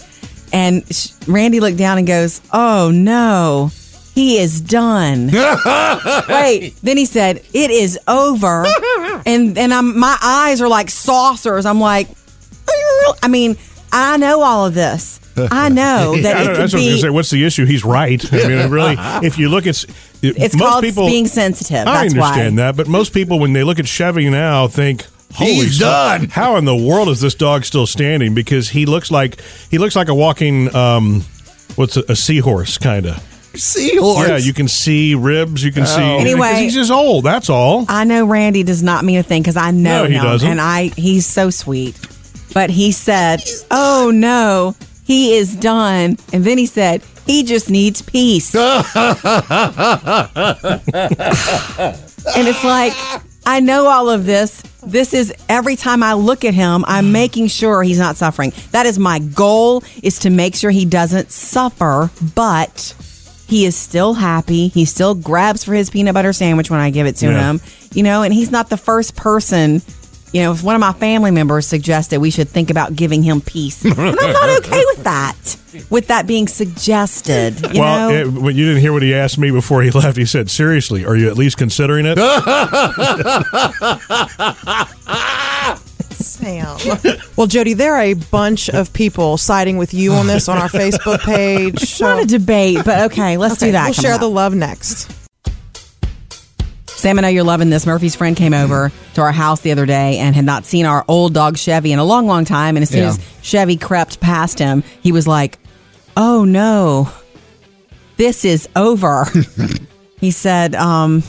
[SPEAKER 2] and Randy looked down and goes, "Oh no. He is done." (laughs) Wait, then he said, "It is over." (laughs) and and I'm my eyes are like saucers. I'm like, "Are you real?" I mean, I know all of this. (laughs) I know that
[SPEAKER 1] I
[SPEAKER 2] it
[SPEAKER 1] don't,
[SPEAKER 2] could
[SPEAKER 1] that's what I was going
[SPEAKER 2] be.
[SPEAKER 1] to say. What's the issue? He's right. I mean, really, if you look at s-
[SPEAKER 2] It's
[SPEAKER 1] most
[SPEAKER 2] called
[SPEAKER 1] people,
[SPEAKER 2] being sensitive.
[SPEAKER 1] I
[SPEAKER 2] That's
[SPEAKER 1] understand
[SPEAKER 2] why.
[SPEAKER 1] that, but most people when they look at Chevy now think. Holy
[SPEAKER 3] He's
[SPEAKER 1] smokes,
[SPEAKER 3] done.
[SPEAKER 1] How in the world is this dog still standing? Because he looks like he looks like a walking um, what's a, a seahorse kind of.
[SPEAKER 3] Seahorse.
[SPEAKER 1] Yeah, you can see ribs. You can see.
[SPEAKER 2] Oh.
[SPEAKER 1] Anyway. he's just old. That's all.
[SPEAKER 2] I know Randy does not mean a thing because I know
[SPEAKER 1] No, he
[SPEAKER 2] him,
[SPEAKER 1] doesn't.
[SPEAKER 2] and I he's so sweet. But he said, "Oh no, he is done," and then he said, "He just needs peace." (laughs) and it's like I know all of this. This is every time I look at him, I'm mm. making sure he's not suffering. That is my goal is to make sure he doesn't suffer, but he is still happy. He still grabs for his peanut butter sandwich when I give it to
[SPEAKER 1] Yeah.
[SPEAKER 2] him. You know, and he's not the first person you know, if one of my family members suggested we should think about giving him peace, and I'm not (laughs) okay with that. With that being suggested, you
[SPEAKER 1] well,
[SPEAKER 2] know,
[SPEAKER 1] it, when you didn't hear what he asked me before he (laughs) left, he said, "Seriously, are you at least considering it?" (laughs)
[SPEAKER 5] Sam. (laughs) well, Jody, there are a bunch of people siding with you on this on our Facebook page.
[SPEAKER 2] it's not a debate, but okay, let's do that.
[SPEAKER 5] We'll share
[SPEAKER 2] up.
[SPEAKER 5] the love next.
[SPEAKER 2] Sam, I know you're loving this. Murphy's friend came over to our house the other day and had not seen our old dog Chevy in a long, long time. And as soon
[SPEAKER 3] Yeah.
[SPEAKER 2] as Chevy crept past him, he was like, "Oh no, this is over." (laughs) he said, um,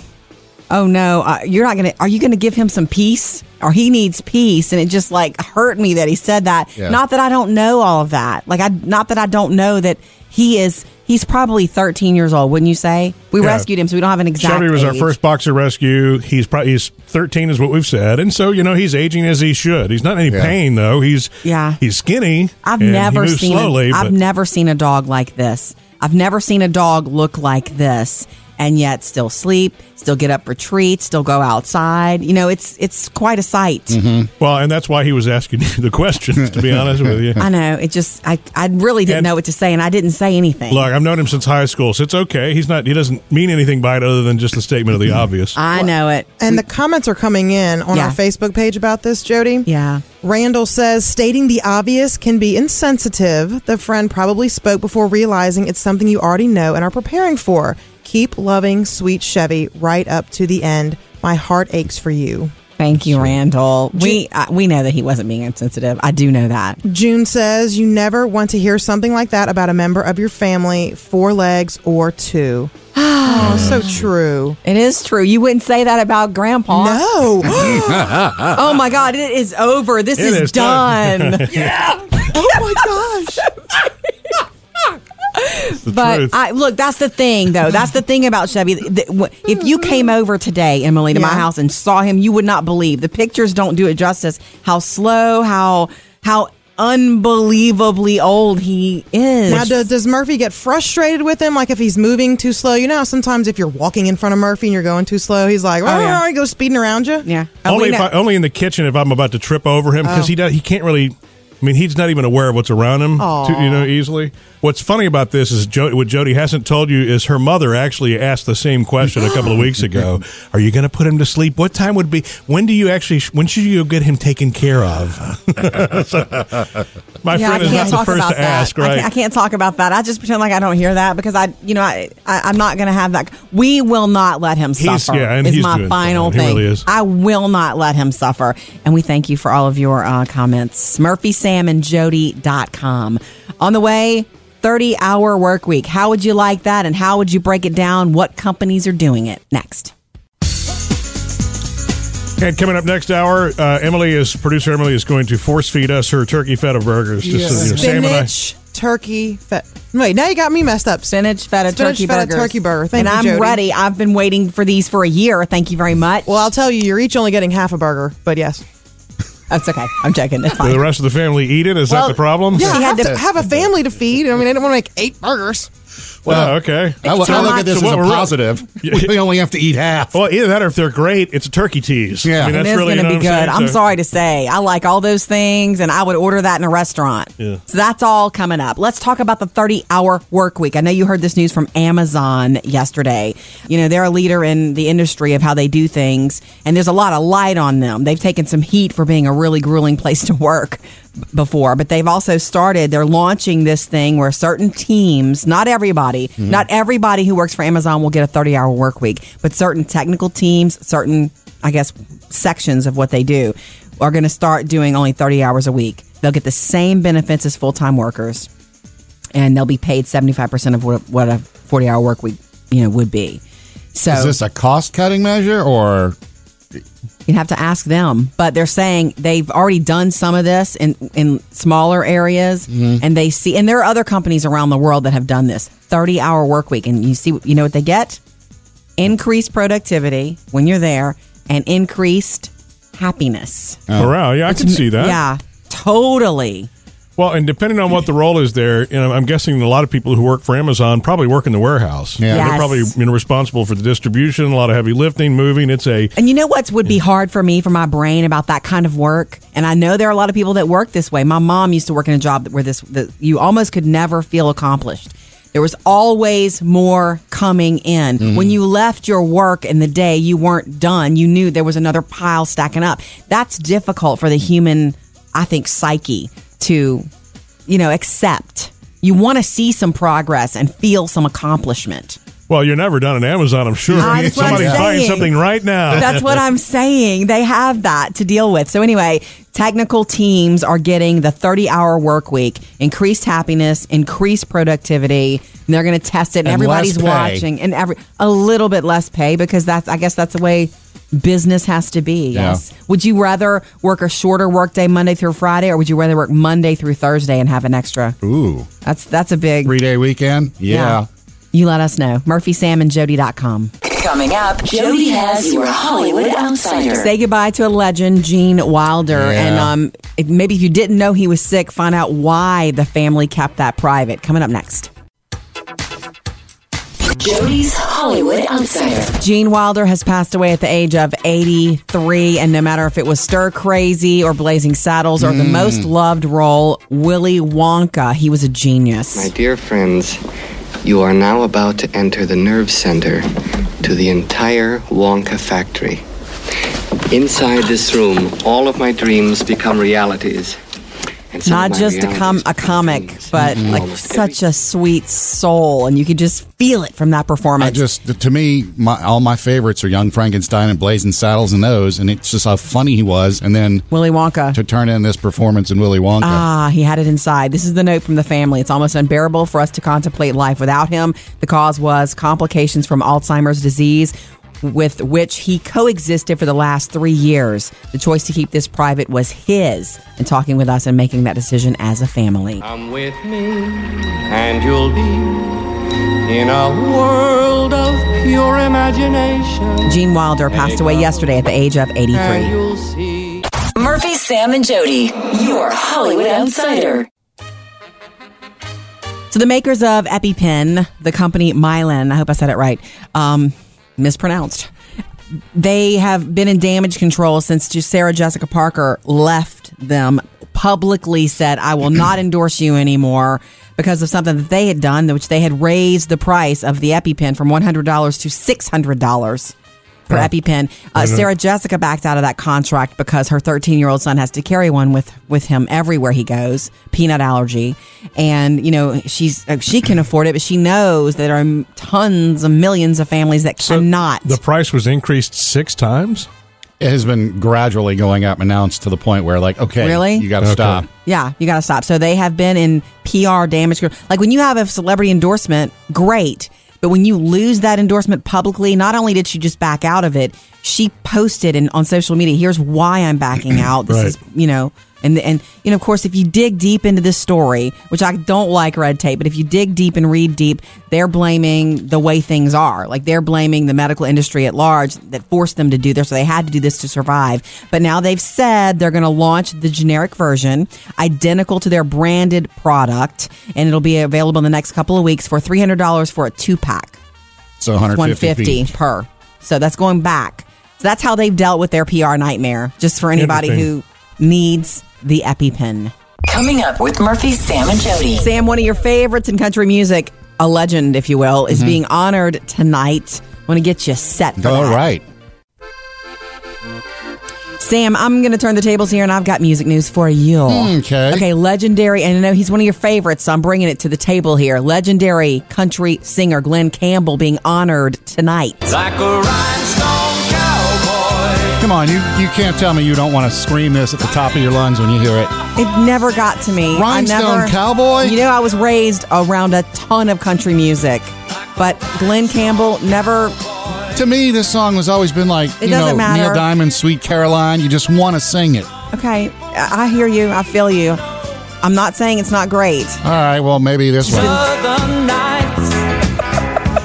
[SPEAKER 2] "Oh no, uh, you're not gonna. Are you gonna give him some peace? Or he needs peace?" And it just like hurt me that he said that.
[SPEAKER 3] Yeah.
[SPEAKER 2] Not that I don't know all of that. Like I, not that I don't know that he is. He's probably 13 years old, wouldn't you say? We
[SPEAKER 1] Yeah.
[SPEAKER 2] rescued him, so we don't have an exact.
[SPEAKER 1] Chevy was our first boxer rescue. He's probably he's 13 is what we've said, and so you know he's aging as he should. He's not in any
[SPEAKER 3] Yeah.
[SPEAKER 1] pain though. He's
[SPEAKER 2] Yeah.
[SPEAKER 1] he's skinny.
[SPEAKER 2] I've never seen
[SPEAKER 1] slowly.
[SPEAKER 2] a, I've never seen a dog like this. I've never seen a dog look like this. And yet still sleep, still get up for treats, still go outside. You know, it's it's quite a sight. Mm-hmm.
[SPEAKER 1] Well, and that's why he was asking you (laughs) the questions. To be (laughs) honest with you,
[SPEAKER 2] I know. It just I I really didn't
[SPEAKER 1] And-
[SPEAKER 2] know what to say, and I didn't say anything.
[SPEAKER 1] look, I've known him since high school, so it's okay. He's not. He doesn't mean anything by it other than just a statement of the mm-hmm. obvious.
[SPEAKER 2] I know it.
[SPEAKER 5] And the comments are coming in on
[SPEAKER 2] Yeah.
[SPEAKER 5] our Facebook page about this, Jody.
[SPEAKER 2] Yeah.
[SPEAKER 5] Randall says stating the obvious can be insensitive. The friend probably spoke before realizing it's something you already know and are preparing for. Keep loving sweet Chevy right up to the end. My heart aches for you.
[SPEAKER 2] Thank you, Randall. We uh, we know that he wasn't being insensitive. I do know that.
[SPEAKER 5] June says you never want to hear something like that about a member of your family, four legs or two. (gasps) oh, so true.
[SPEAKER 2] It is true. You wouldn't say that about Grandpa.
[SPEAKER 5] No. (gasps)
[SPEAKER 2] oh my God! It is over. This
[SPEAKER 1] It
[SPEAKER 2] is,
[SPEAKER 1] is done.
[SPEAKER 2] done. (laughs)
[SPEAKER 5] yeah. Oh my gosh.
[SPEAKER 1] The
[SPEAKER 2] But
[SPEAKER 1] truth.
[SPEAKER 2] I look. That's the thing, though. That's the thing about Chevy. If you came over today, Emily, to my house and saw him, you would not believe. The pictures don't do it justice. How slow. How how unbelievably old he is.
[SPEAKER 5] Now, do, does Murphy get frustrated with him? Like if he's moving too slow? You know, sometimes if you're walking in front of Murphy and you're going too slow, he's like, "Oh,
[SPEAKER 2] yeah.
[SPEAKER 5] he goes speeding around you."
[SPEAKER 2] yeah. Oh,
[SPEAKER 1] only
[SPEAKER 2] we
[SPEAKER 1] if I, only in the kitchen if I'm about to trip over him because he oh. does he can't really. I mean, he's not even aware of what's around him, too, you know, easily. What's funny about this is jo- what Jody hasn't told you is her mother actually asked the same question a couple of (gasps) weeks ago. Are you going to put him to sleep? What time would be? When do you actually? When should you get him taken care of? So, (laughs) my
[SPEAKER 2] Yeah, I
[SPEAKER 1] friend is
[SPEAKER 2] can't
[SPEAKER 1] the
[SPEAKER 2] talk
[SPEAKER 1] first
[SPEAKER 2] about
[SPEAKER 1] to ask,
[SPEAKER 2] that. I
[SPEAKER 1] right?
[SPEAKER 2] can't, I can't talk about that. I just pretend like I don't hear that because I, you know, I, I I'm not going to have that. We will not let him
[SPEAKER 1] He's-
[SPEAKER 2] suffer.
[SPEAKER 1] yeah, and
[SPEAKER 2] is
[SPEAKER 1] he's
[SPEAKER 2] my
[SPEAKER 1] doing
[SPEAKER 2] final
[SPEAKER 1] fine. He
[SPEAKER 2] thing.
[SPEAKER 1] really is.
[SPEAKER 2] I will not let him suffer. And we thank you for all of your uh, comments. Murphy, Sam, and Jody.com. On the way. 30 hour work week. How would you like that? And how would you break it down? What companies are doing it? Next.
[SPEAKER 1] And coming up next hour, uh, Emily is producer. Emily is going to force feed us her turkey feta burgers. Just so, you know, Sam and I.
[SPEAKER 5] Spinach, turkey, fe- Wait, now you got me messed up.
[SPEAKER 2] Spinach, feta,
[SPEAKER 5] Spinach,
[SPEAKER 2] turkey
[SPEAKER 5] feta,
[SPEAKER 2] burgers.
[SPEAKER 5] turkey burger. Thank
[SPEAKER 2] and
[SPEAKER 5] you,
[SPEAKER 2] I'm
[SPEAKER 5] Jody.
[SPEAKER 2] ready. I've been waiting for these for a year. Thank you very much.
[SPEAKER 5] Well, I'll tell you, you're each only getting half a burger, but yes.
[SPEAKER 2] That's okay. I'm joking. It's
[SPEAKER 1] Will the rest of the family eat it? Is
[SPEAKER 2] Well,
[SPEAKER 1] that the problem?
[SPEAKER 5] Yeah,
[SPEAKER 2] She
[SPEAKER 5] I
[SPEAKER 2] had
[SPEAKER 5] have
[SPEAKER 2] to-
[SPEAKER 5] to have a family to feed. I mean, I don't want to make eight burgers.
[SPEAKER 1] Well, okay.
[SPEAKER 3] I, look- I look at this
[SPEAKER 1] So
[SPEAKER 3] as a
[SPEAKER 1] we're-
[SPEAKER 3] positive. (laughs) We only have to eat half.
[SPEAKER 1] Well, either that or if they're great, it's a turkey tease.
[SPEAKER 3] Yeah.
[SPEAKER 1] I mean,
[SPEAKER 2] It
[SPEAKER 1] that's
[SPEAKER 2] is
[SPEAKER 1] really
[SPEAKER 2] going to
[SPEAKER 1] you know
[SPEAKER 2] be
[SPEAKER 1] what
[SPEAKER 2] good.
[SPEAKER 1] I'm,
[SPEAKER 2] I'm?
[SPEAKER 1] So-
[SPEAKER 2] sorry to say. I like all those things, and I would order that in a restaurant.
[SPEAKER 1] Yeah.
[SPEAKER 2] So that's all coming up. Let's talk about the 30 hour work week. I know you heard this news from Amazon yesterday. You know, they're a leader in the industry of how they do things, and there's a lot of light on them. They've taken some heat for being a really grueling place to work b- before, but they've also started, they're launching this thing where certain teams, not everybody, mm-hmm. not everybody who works for Amazon will get a 30 hour work week, but certain technical teams, certain, I guess, sections of what they do are going to start doing only 30 hours a week. They'll get the same benefits as full time workers, and they'll be paid 75% of what, what a 40 hour work week you know would be. So
[SPEAKER 3] Is this a cost cutting measure or
[SPEAKER 2] you have to ask them, but they're saying they've already done some of this in in smaller areas, mm-hmm. and they see, and there are other companies around the world that have done this thirty hour work week, and you see, you know what they get? Increased productivity when you're there, and increased happiness. Oh.
[SPEAKER 1] Morale, yeah, I can see that.
[SPEAKER 2] Yeah, totally.
[SPEAKER 1] Well, and depending on what the role is there, you know, I'm guessing a lot of people who work for Amazon probably work in the warehouse.
[SPEAKER 3] Yeah.
[SPEAKER 1] They're probably you know, responsible for the distribution, a lot of heavy lifting, moving. It's a
[SPEAKER 2] And you know what would be hard for me, for my brain, about that kind of work? And I know there are a lot of people that work this way. My mom used to work in a job where this that you almost could never feel accomplished. There was always more coming in. Mm-hmm. When you left your work in the day, you weren't done. You knew there was another pile stacking up. That's difficult for the human, I think, psyche to, you know, accept. You want to see some progress and feel some accomplishment.
[SPEAKER 1] well, you're never done at Amazon, I'm sure.
[SPEAKER 2] That's what I'm
[SPEAKER 1] Somebody's buying
[SPEAKER 2] saying.
[SPEAKER 1] something right now.
[SPEAKER 2] That's what I'm saying. They have that to deal with. So anyway, technical teams are getting the 30 hour work week, increased happiness, increased productivity. And they're going to test it, and,
[SPEAKER 3] And
[SPEAKER 2] everybody's watching, and every a little bit less pay because that's I guess that's the way business has to be.
[SPEAKER 3] Yeah.
[SPEAKER 2] Yes. Would you rather work a shorter workday Monday through Friday, or would you rather work Monday through Thursday and have an extra?
[SPEAKER 3] ooh
[SPEAKER 2] That's that's a big.
[SPEAKER 3] three day weekend? Yeah.
[SPEAKER 2] You let us know. MurphySamandJody.com.
[SPEAKER 6] Coming up, Jody has your Hollywood Outsider.
[SPEAKER 2] Say goodbye to a legend, Gene Wilder,
[SPEAKER 3] Yeah.
[SPEAKER 2] and um, if- maybe if you didn't know he was sick, find out why the family kept that private. Coming up next.
[SPEAKER 6] Jody's Hollywood Outsider.
[SPEAKER 2] Gene Wilder has passed away at the age of 83, and no matter if it was Stir Crazy or Blazing Saddles or the
[SPEAKER 7] Mm.
[SPEAKER 2] most loved role, Willy Wonka, he was a genius.
[SPEAKER 7] My dear friends, you are now about to enter the nerve center to the entire Wonka factory. Inside this room, all of my dreams become realities. And some of
[SPEAKER 2] Not just a,
[SPEAKER 7] realities
[SPEAKER 2] com- a comic, but like such a sweet soul, and you could just feel it from that performance.
[SPEAKER 3] I just to me, my, all my favorites are Young Frankenstein and Blazing Saddles and those, and it's just how funny he was, and then
[SPEAKER 2] Willy Wonka
[SPEAKER 3] to turn in this performance in Willy Wonka.
[SPEAKER 2] Ah, he had it inside. This is the note from the family. It's almost unbearable for us to contemplate life without him. The cause was complications from Alzheimer's disease, with which he coexisted for the last three years. The choice to keep this private was his, and talking with us and making that decision as a family.
[SPEAKER 7] Come with me, and you'll be in a world of pure imagination.
[SPEAKER 2] Gene Wilder passed away yesterday at the age of 83.
[SPEAKER 6] Murphy, Sam, and Jody, your Hollywood Outsider.
[SPEAKER 2] So the makers of EpiPen, the company Mylan, I hope I said it right, um, mispronounced. They have been in damage control since Sarah Jessica Parker left them, publicly said, I will not (clears throat) endorse you anymore because of something that they had done, which they had raised the price of the EpiPen from $100 to $600 per
[SPEAKER 12] Yeah.
[SPEAKER 2] EpiPen. Uh,
[SPEAKER 12] I know.
[SPEAKER 2] Sarah Jessica backed out of that contract because her 13 year old son has to carry one with with him everywhere he goes. Peanut allergy, and you know she's uh, she can afford it, but she knows that there are tons of millions of families that cannot.
[SPEAKER 1] The price was increased six times.
[SPEAKER 3] It has been gradually going up, and now it's to the point where, like, okay,
[SPEAKER 2] Really?
[SPEAKER 3] you got to
[SPEAKER 1] Okay.
[SPEAKER 3] stop.
[SPEAKER 2] Yeah, you got to stop. So they have been in PR damage. control. Like when you have a celebrity endorsement, great. But when you lose that endorsement publicly, not only did she just back out of it, she posted and on social media, here's why I'm backing out. This
[SPEAKER 12] Right.
[SPEAKER 2] is, you know, and and you know, of course, if you dig deep into this story, which I don't like red tape, but if you dig deep and read deep, they're blaming the way things are. Like they're blaming the medical industry at large that forced them to do this, so they had to do this to survive. But now they've said they're going to launch the generic version, identical to their branded product, and it'll be available in the next couple of weeks for three hundred dollars for a two pack.
[SPEAKER 3] So 150,
[SPEAKER 2] 150 per. So that's going back. So that's how they've dealt with their PR nightmare. Just for anybody who needs the EpiPen.
[SPEAKER 6] Coming up with Murphy, Sam, and Jody.
[SPEAKER 2] Sam, one of your favorites in country music, a legend, if you will, is
[SPEAKER 3] Mhm.
[SPEAKER 2] being honored tonight. want to get you set for
[SPEAKER 3] All
[SPEAKER 2] that.
[SPEAKER 3] right.
[SPEAKER 2] Sam, I'm going to turn the tables here, and I've got music news for you.
[SPEAKER 3] Okay.
[SPEAKER 2] Okay, legendary, and I know he's one of your favorites, so I'm bringing it to the table here. Legendary country singer Glen Campbell being honored tonight.
[SPEAKER 8] Like a rhinestone cowboy.
[SPEAKER 3] Come on, you, you can't tell me you don't want to scream this at the top of your lungs when you hear it.
[SPEAKER 2] It never got to me.
[SPEAKER 3] Rhinestone
[SPEAKER 2] I never,
[SPEAKER 3] Cowboy?
[SPEAKER 2] You know, I was raised around a ton of country music, but Glen Campbell never.
[SPEAKER 3] To me, this song has always been like,
[SPEAKER 2] It
[SPEAKER 3] you know,
[SPEAKER 2] doesn't matter.
[SPEAKER 3] Neil Diamond, Sweet Caroline. You just want to sing it.
[SPEAKER 2] Okay, I I hear you. I feel you. I'm not saying it's not great.
[SPEAKER 3] All right, well, maybe this one.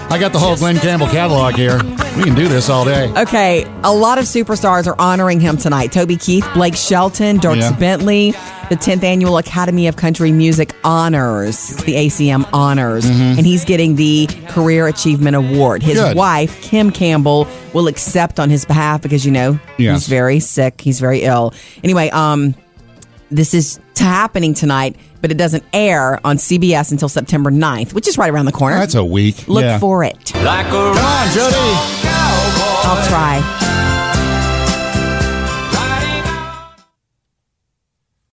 [SPEAKER 3] I got the whole Glen Campbell catalog here. We can do this all day.
[SPEAKER 2] Okay, a lot of superstars are honoring him tonight. Toby Keith, Blake Shelton, Dirk
[SPEAKER 3] Yeah.
[SPEAKER 2] Bentley, the 10th annual Academy of Country Music Honors, the ACM Honors,
[SPEAKER 3] Mhm.
[SPEAKER 2] and he's getting the Career Achievement Award. His
[SPEAKER 3] Good.
[SPEAKER 2] wife, Kim Campbell, will accept on his behalf because you know
[SPEAKER 3] Yes.
[SPEAKER 2] he's very sick, he's very ill. Anyway, um this is t- happening tonight, but it doesn't air on CBS until September 9th, which is right around the corner.
[SPEAKER 3] That's a week.
[SPEAKER 2] Look
[SPEAKER 3] Yeah.
[SPEAKER 2] for it.
[SPEAKER 8] Like a
[SPEAKER 3] Come on, Jody.
[SPEAKER 8] cowboy.
[SPEAKER 2] I'll try.